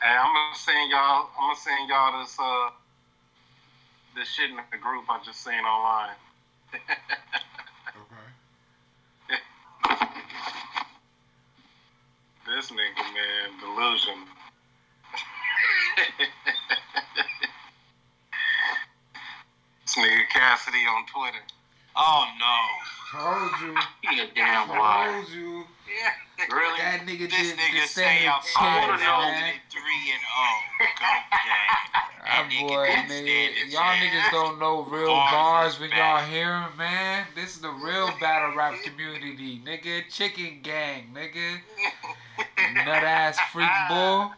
Hey, I'm gonna send y'all. I'm gonna send y'all this uh this shit in the group I just seen online. This nigga, man, delusion. this nigga Cassidy on Twitter. Oh no, Told you. He a damn liar. Told you. Yeah. Really? That nigga this did nigga the stay same outside I chance, wanna man. three and oh, go gang. That That nigga boy, didn't nigga, y'all chance. niggas don't know real Bars bars when y'all hear 'em, man. This is the real battle rap community, nigga. Chicken gang, nigga. Nut ass freak bull.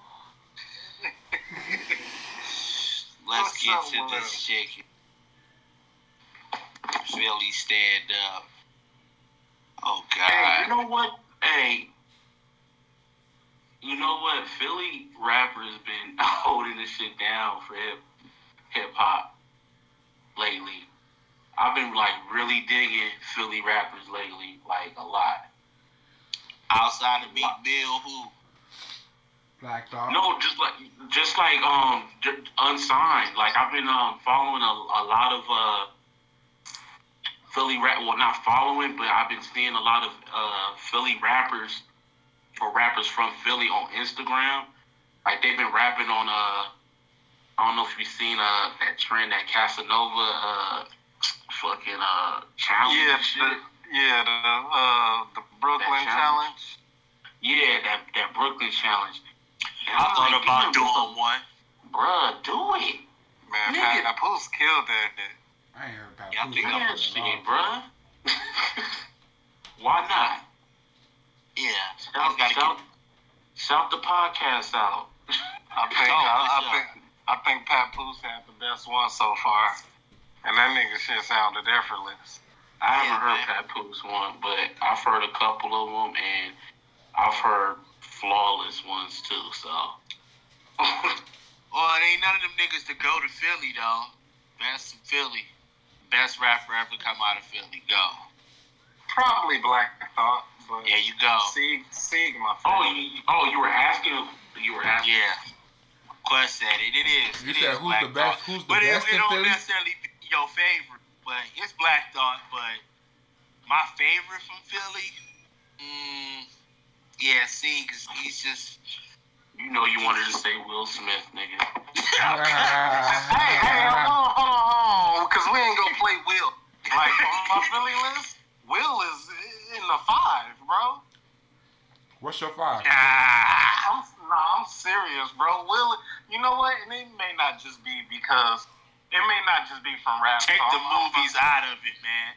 Let's What's get up to with this chicken. Philly stand up. Oh God. Hey, you know what? Hey, you know what? Philly rappers been holding this shit down for hip hip hop lately. I've been like really digging Philly rappers lately, like a lot. Outside of Meek Mill, who? Black Dog. No, just like just like um j- unsigned. Like I've been um following a, a lot of uh Philly rap. Well, not following, but I've been seeing a lot of uh Philly rappers or rappers from Philly on Instagram. Like they've been rapping on uh I don't know if you've seen uh that trend that Casanova uh fucking uh challenge. Yeah, and shit. the, yeah, the uh, the Brooklyn That challenge. yeah, that that Brooklyn challenge. And I I'm thought like, about damn, doing one. Bruh, do it. Man, Nigga. Pat Papoose killed that. shit. I ain't heard about Yeah, I Papoose think I'm a shit, bruh. Why not? Yeah, Shout, gotta shout, get. shout the podcast out. I think Oh, I, I sure. think I think Pat Papoose had the best one so far, and that nigga shit sounded effortless. I haven't heard man. Papoose one, but I've heard a couple of them, and I've heard flawless ones too. So, Well, it ain't none of them niggas to go to Philly though. Best from Philly. Best rapper ever come out of Philly. Go. Probably Black Thought, but There you go. Sig, Sig, my oh, favorite. you, oh, you were asking, you were asking. Yeah. Quest said it. It is. You it said is who's Black the best? Thought. Who's the But it, best it in don't Philly? necessarily be your favorite. But it's Black Thought. But my favorite from Philly, mm, yeah, see, cause he's just. You know, you wanted to say Will Smith, nigga. Hey, hey, hold on, hold on, hold on, because we ain't gonna play Will. Like on my Philly list, Will is in the five, bro. What's your five? I'm, nah, I'm serious, bro. Will, you know what? And it may not just be because it may not just be from rap. Take the songs. movies out of it, man.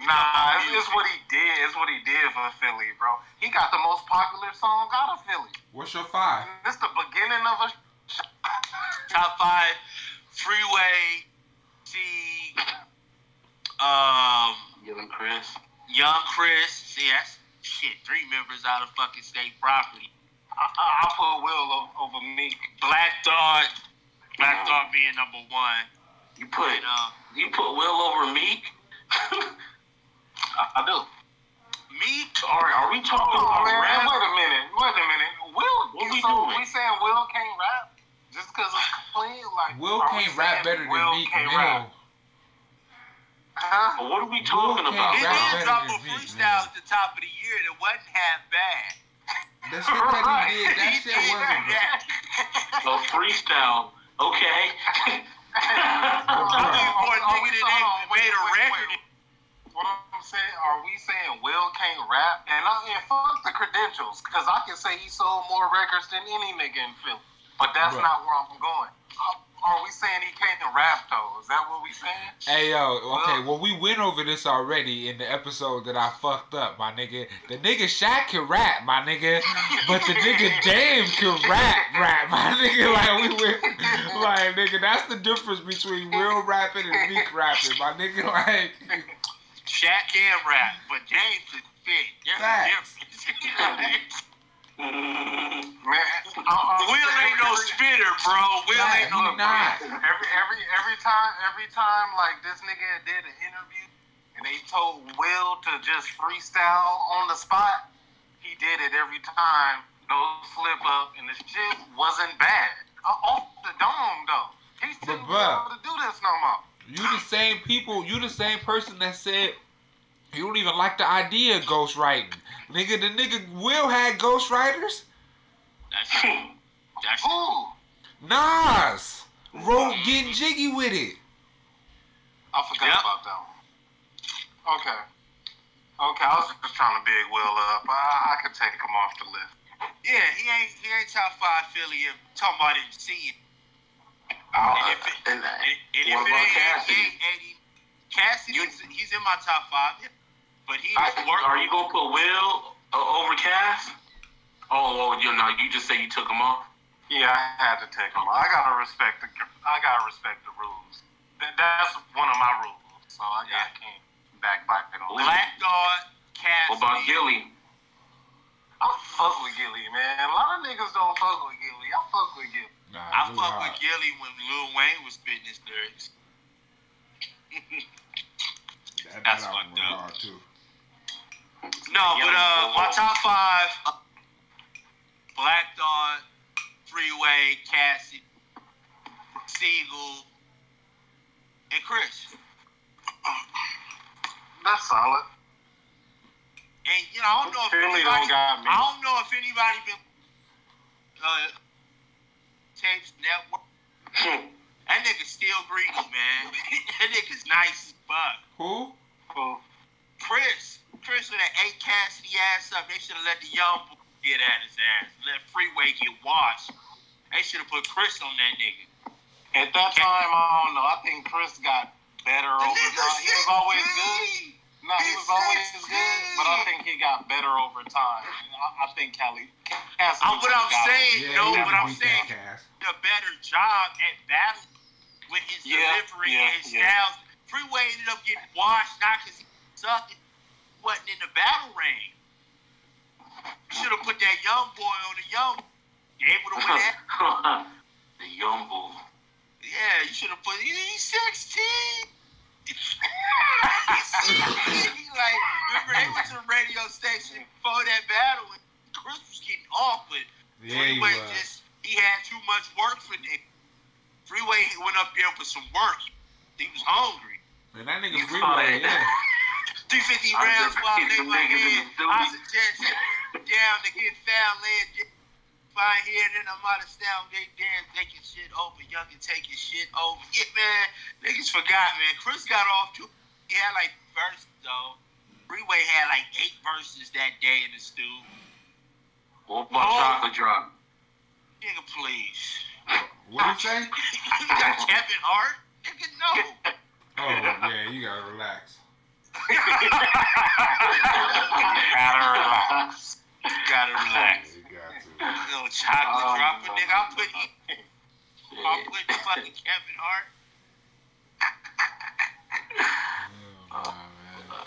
Nah, it's, it's what he did. It's what he did for Philly, bro. He got the most popular song out of Philly. What's your five? And This the beginning of a. Top five, Freeway, see, um, Young Chris. Young Chris. See, that's shit. Three members out of fucking state property. I, I, I put Will o- over Meek. Black Thought. Black Thought being number one. You put, And, uh, you put Will over Meek. I, I do. Meek. All right, are we talking Oh about man, rap? wait a minute, wait a minute. Will, What we so doing? we saying Will can't rap just because it's clean? Like Will can't rap saying better than Will Meek can't Mill. rap? Huh? What are we talking can't about? He rap did drop a freestyle man. at the top of the year that wasn't half bad. The shit that he did, that He shit did wasn't. that. A freestyle. Okay. I'm looking for a Are we- nigga that ain't wait, made a wait, record. Saying, are we saying Will can't rap? And, I, and fuck the credentials, because I can say he sold more records than any nigga in Philly. But that's Bruh. not where I'm going. Are- we saying he can't rap though? Is that what we saying? Hey yo, okay, well we went over this already in the episode that I fucked up, my nigga. The nigga Shaq can rap, my nigga, but the nigga Dave can rap, rap, my nigga. Like we went, like nigga, that's the difference between Will rapping and Meek rapping, my nigga. Like, Shaq can rap, but James is a difference. Man, I, Will ain't no spitter, bro. Will Nah, ain't no. not. Every every every time every time like this nigga did an interview and they told Will to just freestyle on the spot, he did it every time. No slip up and the shit wasn't bad. Uh, off the dome though. He still But, be bruh. able to do this no more. You the same people, you the same person that said you don't even like the idea of ghostwriting, nigga. The nigga Will had ghostwriters. That's true. that's Ooh, Nas wrote getting jiggy with it. I forgot Yep. about that one. Okay. Okay, I was just trying to big Will up. I, I could take him off the list. yeah. He ain't he ain't top five Philly. If talking about him seeing. Oh, And if it, and, and, and if what it about ain't Cassidy? 80, Cassidy, he's, he's in my top five. But he I, are you gonna put Will uh, over Cass? Oh, oh, you know, you just say you took him off. Yeah, I had to take him. I gotta respect the. I gotta respect the rules. That, that's one of my rules. So I, I can't backbite it on that. Black Dog, Cassidy. What about Gillie? I fuck with Gillie, man. A lot of niggas don't fuck with Gillie. I fuck with Gillie. Nah, I Lil fuck with Gillie when Lil Wayne was spitting his lyrics. That, That's that album fucked was up. too. No, but uh, my top five: uh, Black Dawn, Freeway, Cassie, Sigel, and Chris. That's solid. And you know, I don't know if anybody, don't got me. I don't know if anybody been uh, tapes network. That nigga still greedy, man. that nigga's nice as fuck. Who? Cool. Chris, Chris with that eight Cassidy ass up. They should have let the young boy get at his ass. Let Freeway get washed. They should have put Chris on that nigga. At that time, I don't know. I think Chris got better The over nigga time. He was always good. 16. No, he was always 16. good, but I think he got better over time. I, I think Kelly. Cassidy I'm, what I'm got- saying, Yeah, no, what I'm saying, that Cass. did a better job at battle with his Yeah, delivery yeah, and his yeah. styles. Freeway ended up getting washed, not because he sucked, it wasn't in the battle ring. Should have put that young boy on the young. Able to win that. the young bull. Yeah, you should have put. He's 16. He's 16. He like, remember they went to the radio station before that battle, and Chris was getting off, but Yeah, Freeway was. just he had too much work for Nick. Freeway he went up there for some work. He was hungry. And that nigga You Freeway, saw yeah. 350 rounds while they the were niggas in in. I duty. suggest down to get foul land. Fine here, then I'm out of town. They dance, taking shit over. Young and taking shit over. Yeah, man. Niggas forgot, man. Chris got off too. He had like verses though. Freeway had like eight verses that day in the stew. What about Oh. chocolate drop? Nigga, please. What you say? you got Kevin Hart? Nigga, no. Oh, yeah, you gotta relax. you Gotta relax. You gotta relax. You got to. You know, chocolate Oh, dropper, no. nigga. I'm putting, I'm Yeah. putting fucking Kevin Hart. Oh, man.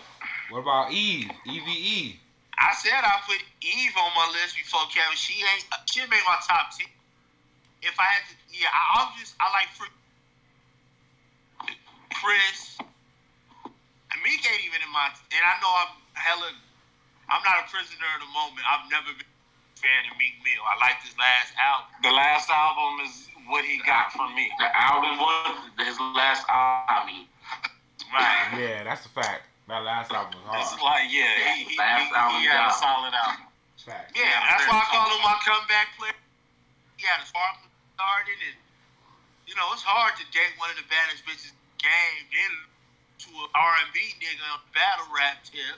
What about Eve? EVE. I said I put Eve on my list before Kevin. She ain't. Uh, she made my top ten. If I had to, yeah, I, I'm just. I like Fr- Chris. Meek ain't even in my. And I know I'm hella. I'm not a prisoner of the moment. I've never been a fan of Meek Mill. I like his last album. The last album is what he got from me. The album was his last album. Right. Yeah, that's a fact. That last album was It's like, yeah, he, he, Last he, album he had a solid album. Fact. Yeah, Yeah, that's why I call him my comeback player. He had a sparkle started, and you know it's hard to date one of the baddest bitches in the game, then to an R and B nigga on battle rap tip,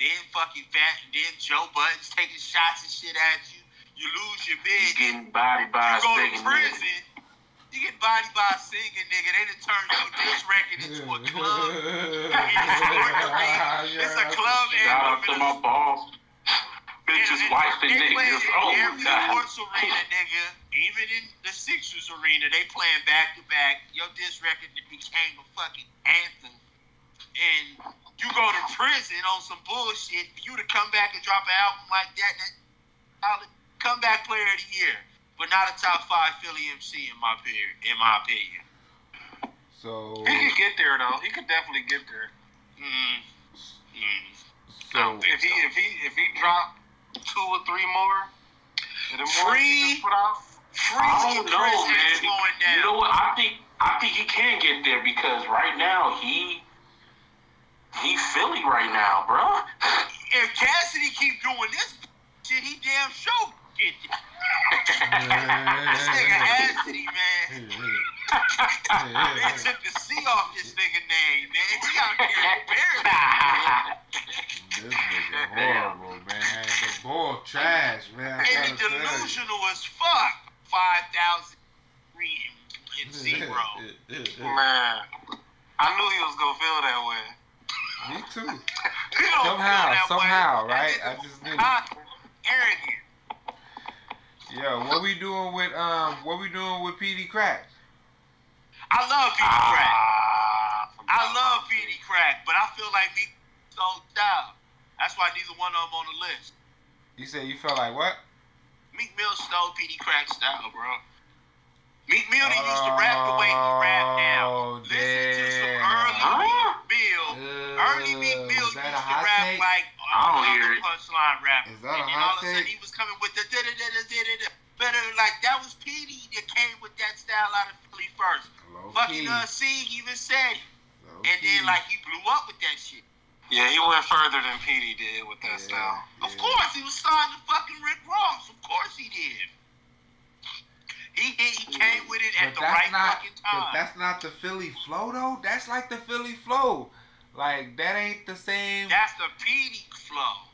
then fucking fat, then Joe Budden taking shots and shit at you. You lose your he's bitch. getting bodied by a You go to singing prison. You get body by a singing nigga. They done turn your diss record into a club. It's a club nigga. Shout out to my boss. Bitches, wife, and they niggas. in Oh my every god. sports arena, nigga. Even in the Sixers arena, they playing back to back. Your diss record became a fucking anthem. And you go to prison on some bullshit. For you to come back and drop an album like that, that solid comeback player of the year, but not a top five Philly MC in my period, in my opinion. So, He could get there though. He could definitely get there. Mm, mm. so If he if he if he dropped two or three more, the more Free. he put out. Free I don't know, Chris man. going down. You know what? I think I think he can get there because right now he he Philly right now, bro. if Cassidy keep doing this shit, he damn sure get it. This nigga Cassidy, man. They took the C off this nigga name, man. He out there embarrassing. this nigga horrible, man. The bull trash, man. I And gotta the delusional as fuck. 5,000 and zero. Man, I knew he was gonna feel that way. Me too. He Somehow, somehow, way. right? I just knew. cocky, Arrogant. Yo, what we doing with um? What we doing with Peedi Crakk? I love Peedi Crakk. Ah, I love Peedi Crakk, but I feel like Meek so style. That's why neither one of them on the list. You said you felt like what? Meek Mill stole Peedi Crakk style, bro. Meek Mill didn't used to rap the way he rap now. Oh, Listen to some damn. early Huh? Meek Mill. Early Meek Uh, Mill used to rap take? like I don't uh, hear it. punchline rap. Is that a and then hot all of a sudden he was coming with the da da da da da da. better. Like that was Peedi that came with that style out of Philly first. Low Fucking key. uh, C even said, it. Low and then like he blew up with that shit. Yeah, he went further than Peedi did with that Yeah, style. Of course, he was signed to fucking Rick Ross. Of course he did. He he, he came with it at But the that's right not. fucking But that's not the Philly flow though. That's like the Philly flow. Like that ain't the same. That's the Peedi flow.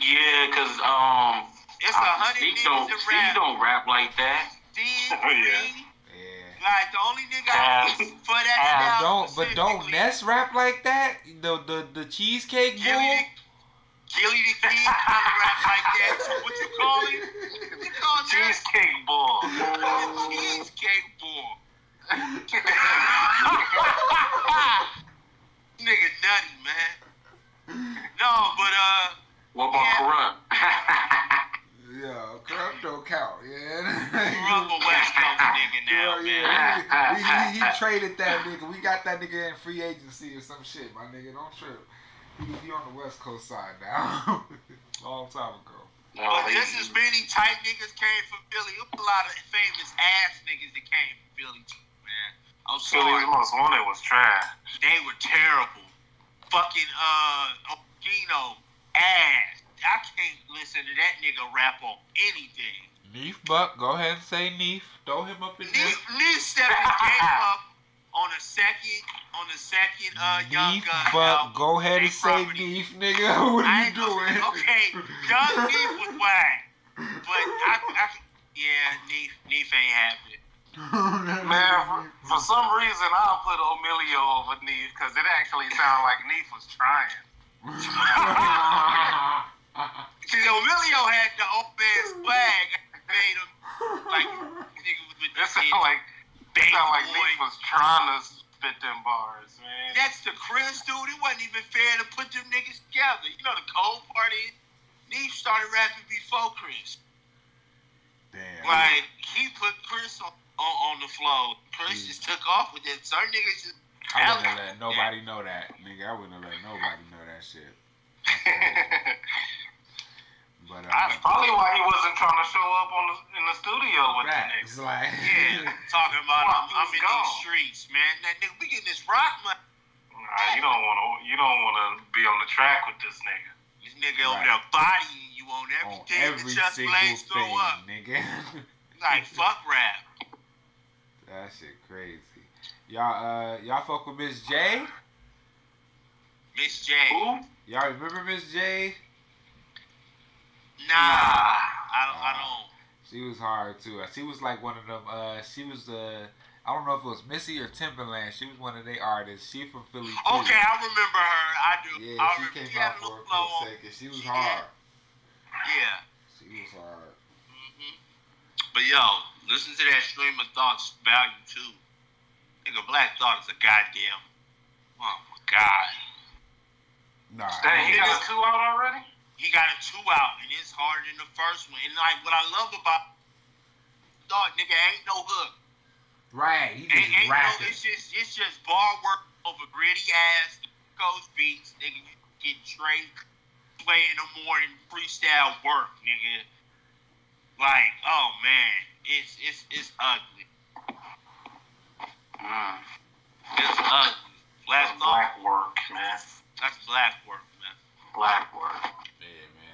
Yeah, cause um, It's a I- hundred niggas don't that Steve rap. don't rap like that. Steve, Oh, yeah. Yeah. like the only nigga I Cass. for that Cass. But style don't but don't specifically, Ness rap like that? The the the cheesecake Gillie bull. the, Gillie the Kid kind of rap like that too. What you call him? What you call that? Cheesecake bull. Cheesecake bull. Nigga nutty, man. No, but uh, What about Yeah. Kurupt? Yeah, Kurupt don't count. Yeah. Rubber West Coast nigga now, Yeah, man. yeah. He, he, he traded that nigga. We got that nigga in free agency or some shit, my nigga. Don't trip. He, he on the West Coast side now. Long time ago. But just as many tight niggas came from Philly, there was a lot of famous ass niggas that came from Philly too, man. I'm Philly's sorry. most wanted was trash. They were terrible. Fucking uh Okino ass. I can't listen to that nigga rap on anything. Neef Buck, go ahead and say Neef. Throw him up in there. Neef, Neef stepped his game up on the second on the second uh Young Neef Gun Buck, album. go ahead and say property. Neef, nigga. What I are you ain't gonna- doing? Okay, Young Neef was whack. But I, I yeah, Neef Neef ain't having it. Man, for, for some reason I'll put Emilio over Neef because it actually sounded like Neef was trying. See, Emilio had the old man swag. Made him like nigga was with It the sounded like baby sounded like boy. Neef was trying to spit them bars, man. Next to Chris, dude, it wasn't even fair to put them niggas together. You know the cold part is, Neef started rapping before Chris. Damn. Like he put Chris on, on, on the flow. Chris Mm. just took off with it. Certain niggas just I wouldn't have let nobody know that, nigga. I wouldn't have let nobody know that shit. That's. But uh, That's probably why he wasn't trying to show up on the, in the studio with the facts, niggas. like yeah, talking about Wow, I'm, I'm in gone. these streets, man. That nigga, we getting this rock money. Nah, you don't want to. You don't want to be on the track with this nigga. This nigga over there bodying you on on everything every that Just single Blaze throw thing, up. nigga. Like fuck rap. that shit crazy. Y'all, uh, y'all fuck with Miss J? Miss J. Who? Y'all remember Miss J? Nah, I don't. I don't. She was hard too. She was like one of them. Uh, she was uh, I don't know if it was Missy or Timbaland. She was one of their artists. She from Philly too. Okay, I remember her. I do. Yeah, I she remember. came She out for a flow quick on. second. She was hard. Yeah. She was hard. hmm But yo, listen to that stream of thoughts value too. Nigga, Black Thought is a goddamn. Oh my god. Nah. Dang, he nigga. got a two out already. He got a two out, and it's harder than the first one. And like what I love about Thought, nigga, ain't no hook. Right. He Ain't, just ain't no, rapping. it's just it's just bar work over gritty ass coast beats, nigga. You get straight play in the morning freestyle work, nigga. Like, oh man, it's it's it's ugly. Mm. It's ugly. Black Black work, man. that's black work, man. Black work.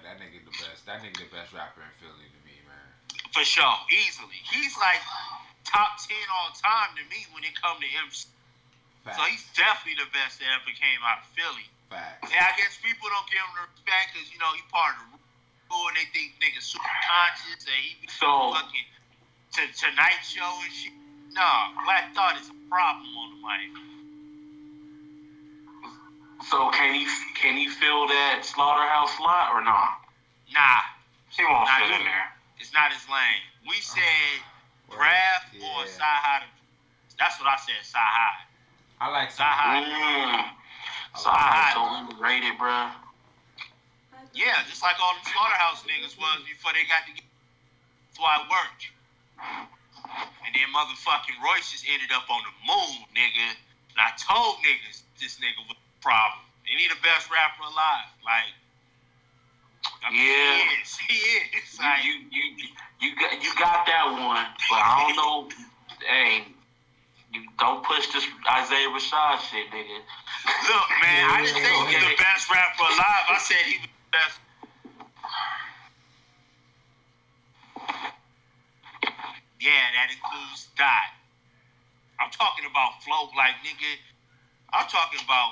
Yeah, man. That nigga the best. That nigga the best rapper in Philly to me, man. For sure, easily. He's like top ten all time to me when it come to MC. Facts. So he's definitely the best that ever came out of Philly. Facts. And I guess people don't give him the respect because you know he part of the rule and they think niggas super conscious and he be So- fucking to Tonight Show and shit. Nah, Black Thought is a problem on the mic. So can he can he fill that slaughterhouse slot or not? Nah, He won't Not fit in there. it's not his lane. We said Word. Raph Yeah. or Sci That's what I said, Sci I like Sci High. Mm. So I'm so underrated, bruh. Yeah, just like all them slaughterhouse niggas was before they got together. That's why it worked. And then motherfucking Royce just ended up on the moon, nigga. And I told niggas this nigga was a problem. And he the best rapper alive. Like, I mean, Yeah. he is. Is. Like, You, you you you got you got that one, but I don't know. hey, you don't push this Isaiah Rashad shit, nigga. look, man, I didn't say he was the best rapper alive. I said he was the best. Yeah, that includes Dot. I'm talking about flow, like nigga. I'm talking about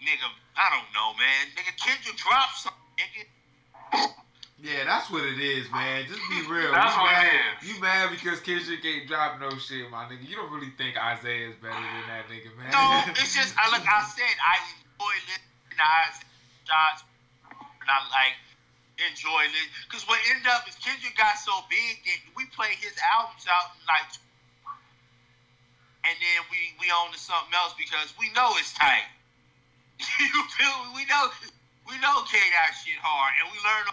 nigga. I don't know, man. Nigga, Kendrick drop something, nigga. Yeah, that's what it is, man. Just be real. That's you what mad, it is. You mad because Kendrick ain't drop no shit, my nigga. You don't really think Isaiah is better than that nigga, man. No, it's just I look. I said, I enjoy listening to Isaiah shots, and I like enjoy it because what ended up is Kendrick got so big that we play his albums out in like, and then we we own to something else because we know it's tight. you feel me? We know we know K that shit hard, and we learn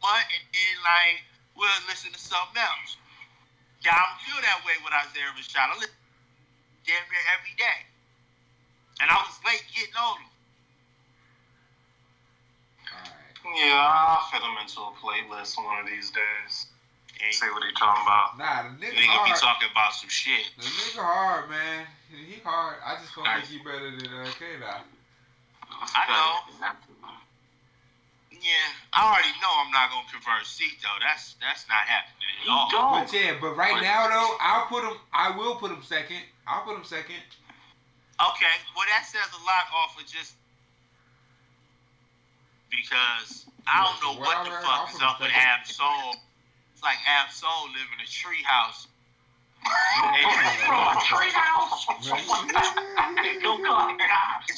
what, and then like we'll listen to something else. Yeah, I don't feel that way with Isaiah Rashad. I listen damn near every day. And I was late getting on him. Yeah, I'll fit him into a playlist one of these days. And See what he talking about. Nah, the nigga, nigga be talking about some shit. The nigga hard, man. He hard. I just don't think he better than uh, K Dot. I know. Yeah, I already know I'm not gonna convert C though. That's that's not happening at You all. don't. But yeah, but right now though, I'll put him. I will put him second. I'll put him second. Okay, well that says a lot off of just because I don't know what the Whatever, fuck I'll is up with second. Ab Soul. It's like Ab Soul living in a treehouse.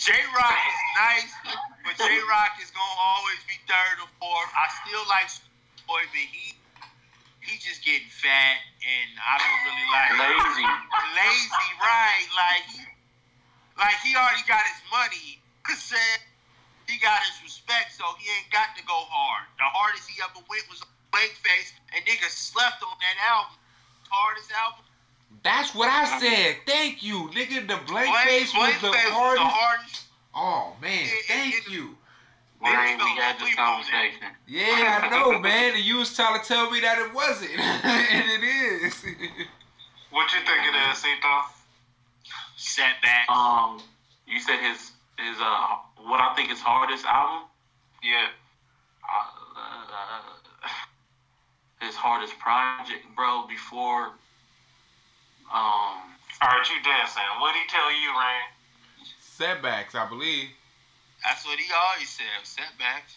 Jay Rock is nice, but Jay Rock is gonna always be third or fourth. I still like Boy, but he he just getting fat, and I don't really like Lazy. lazy, right? Like he, like he already got his money. Said he got his respect, so he ain't got to go hard. The hardest he ever went was on Face, and niggas slept on that album. Hardest album. That's what I said. Thank you, nigga. The blank Blank- face was Blank the Face hardest. the hardest. Oh man, It- it- thank it- you. Rain, we had this conversation. Yeah, I know, man. And you was trying to tell me that it wasn't, and it is. What you think it is, Cito? Setback. Um, you said his his uh what I think his hardest album. Yeah. Uh, his hardest project, bro. Before. Um. All right, you dancing. What would he tell you, Rain? Setbacks, I believe. That's what he always said. Setbacks.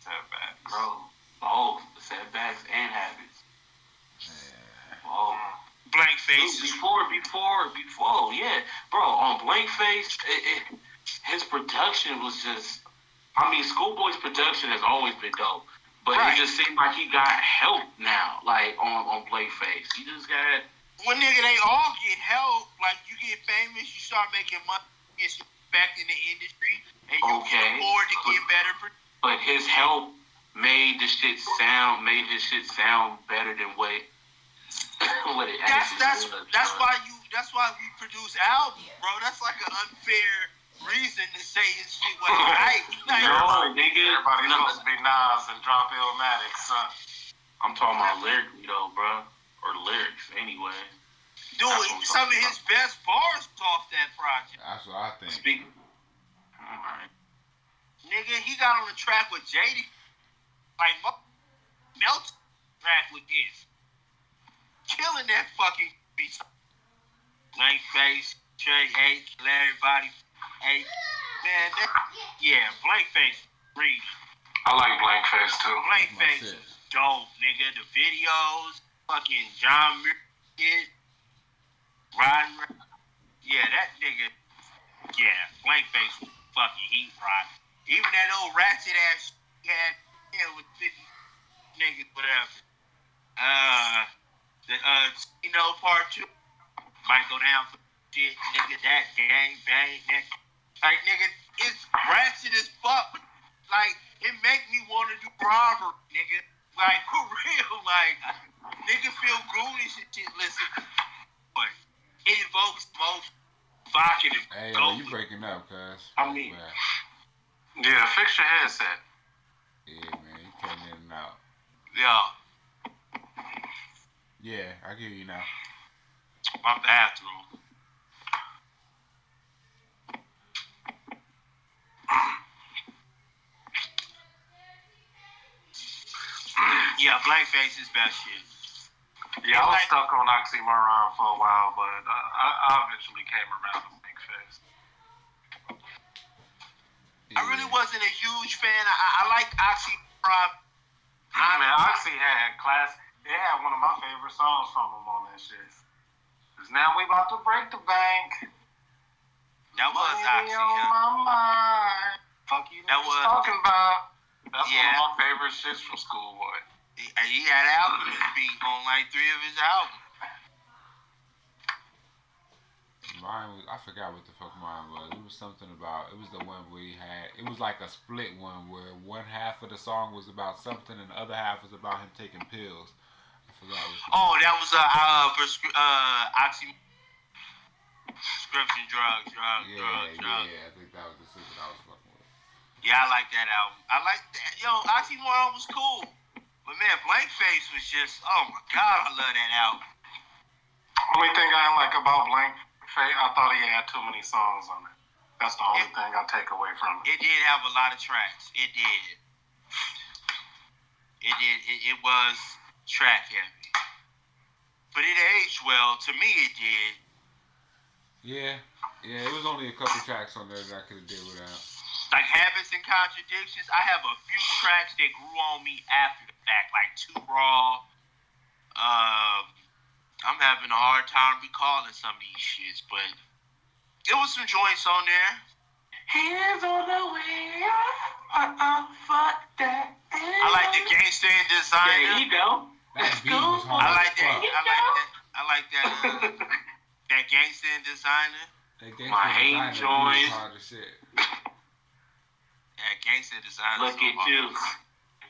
Setback. Bro, both setbacks and habits. Oh, Blank faces. before, before, before, yeah, bro. On Blank Face, it, it, his production was just. I mean, Schoolboy's production has always been dope, but Right. it just seemed like he got help now, like on on Blank Face. He just got. When nigga they all get help, like you get famous, you start making money, you get back in the industry, and you Okay. can afford to get better. Pro- But his help made the shit sound, made his shit sound better than what what it that's actually that's was, that's bro. why you that's why we produce albums, bro. That's like an unfair reason to say his shit wasn't right. Like, No, nigga. Everybody's no. supposed to be Nas and drop Illmatic, son. I'm talking about lyrically though, bro, or lyrics anyway. dude, That's what I'm some of talking his best bars off that project. That's what I think. Speaking. Alright. Nigga, he got on the track with JD. Like, mo- melt track with this. Killing that fucking beat. Blank face, Trey H, Larry Body H. Man, that, yeah, Blank face, read. I like Blank Face too. Blank That's my face is dope, nigga. The videos, fucking John Muir. Riding, yeah, that nigga, yeah, Blank face fucking heat rod. Even that old ratchet ass had, yeah, with 50 niggas, whatever. Uh, the, uh, you know, part two might go down for shit, nigga, that gang bang, nigga. Like, nigga, it's ratchet as fuck. Like, it make me want to do robbery, nigga. Like, for real, like, nigga feel and shit, listen. But it evokes the most evocative, Hey, yo, you breaking up, cuz. I mean- Bad. Yeah, fix your headset. Yeah, man, you came in and out. Yeah, Yeah, I hear you now. my bathroom. Yeah, blank face is best shit. Yeah, I was stuck on oxymoron for a while, but I, I, I eventually came around to Big Face. I really wasn't a huge fan. I, I, I like Oxymoron. I mean, Oxy had class. It had one of my favorite songs from him on that shit. Cause now we about to break the bank. That was Money Oxy. on Yeah. my mind. Fuck you That was- talking about. That's Yeah. one of my favorite shits from Schoolboy. He, he had albums beat on like three of his albums. Mine was, I forgot what the fuck mine was. It was something about, it was the one where he had, it was like a split one where one half of the song was about something and the other half was about him taking pills. I forgot Oh, that was a uh, uh, prescri- uh, Oxy. Prescription drugs, drugs, Yeah, drugs, drugs. yeah, I think that was the shit that I was fucking with. Yeah, I like that album. I like that. Yo, Oxymoron was cool. But man, Blank Face was just, oh my god, I love that album. Only thing I didn't like about Blank Face, I thought he had too many songs on it. That's the only It- thing I take away from it. It did have a lot of tracks. It did. It did. It, it was track heavy. But it aged well. To me, it did. Yeah, yeah, it was only a couple tracks on there that I could have did without. Like Habits and Contradictions, I have a few tracks that grew on me after the fact, like Too Raw. Uh, I'm having a hard time recalling some of these shits, but there was some joints on there. Hands on the way Uh-uh, fuck that. I like the Gangsta and Designer. There you go. That beat was hard I like that. I like that. I like that. Uh, that Gangsta and Designer. That Gangsta My hate Designer beat was joint. hard as shit. That Gangsta and Designer. Look at you.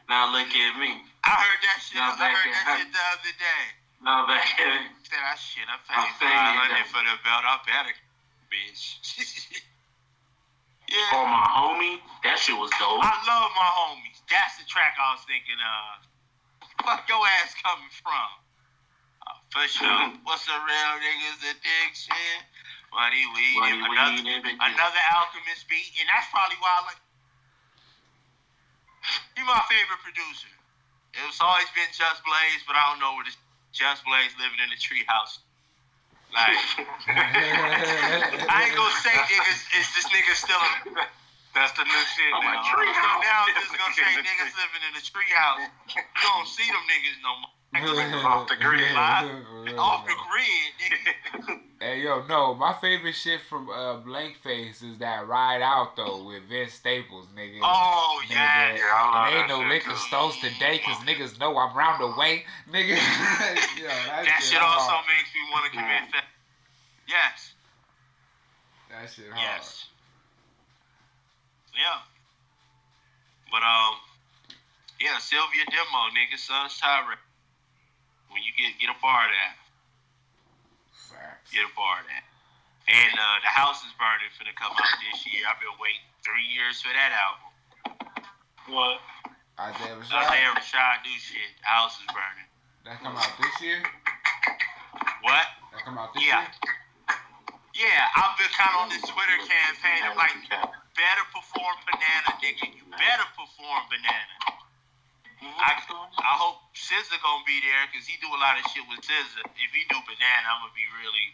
Now look at me. I heard that shit. Now I heard that her- shit the other day. Now back in. Said That shit. I I'm paid five hundred for the belt. I better, bitch. yeah. For my homie, that shit was dope. I love my homies. That's the track I was thinking of. Fuck your ass coming from? Uh, for sure. What's a real nigga's addiction? Money, weed, Money, and weed, another, another Alchemist beat, and that's probably why I like. He my favorite producer. It's always been Just Blaze, but I don't know where this Just Blaze living in the treehouse. Like, I ain't gonna say niggas. Is this nigga still? A, That's the new shit I'm now. house. Now I'm just gonna say niggas living in a treehouse. You don't see them niggas no more. Niggas off the grid. live. Off the grid. Hey yo, no, my favorite shit from uh, Blank Face is that Ride Out though with Vince Staples, nigga. Oh Nigga, yeah. Yeah, and ain't no liquor stores today cause niggas know I'm round the way, nigga. yo, that, That shit also hard. makes me want to commit theft. Yes. That shit hard. Yes. Yeah. But um, yeah, Cilvia Demo, nigga, Sun's Tirade. When you get get a bar of that, Facts. get a bar of that. And uh, the house is burning finna come out this year. I've been waiting three years for that album. What? Isaiah Rashad. Isaiah Rashad do shit. The house is burning. That come out this year. What? That come out this Yeah. year. Yeah, Yeah, I've been kind of on this Twitter campaign. I'm like, better perform Savannah, nigga. You better perform Savannah. Mm-hmm. I, I hope SZA gonna be there because he do a lot of shit with SZA. If he do Savannah, I'm gonna be really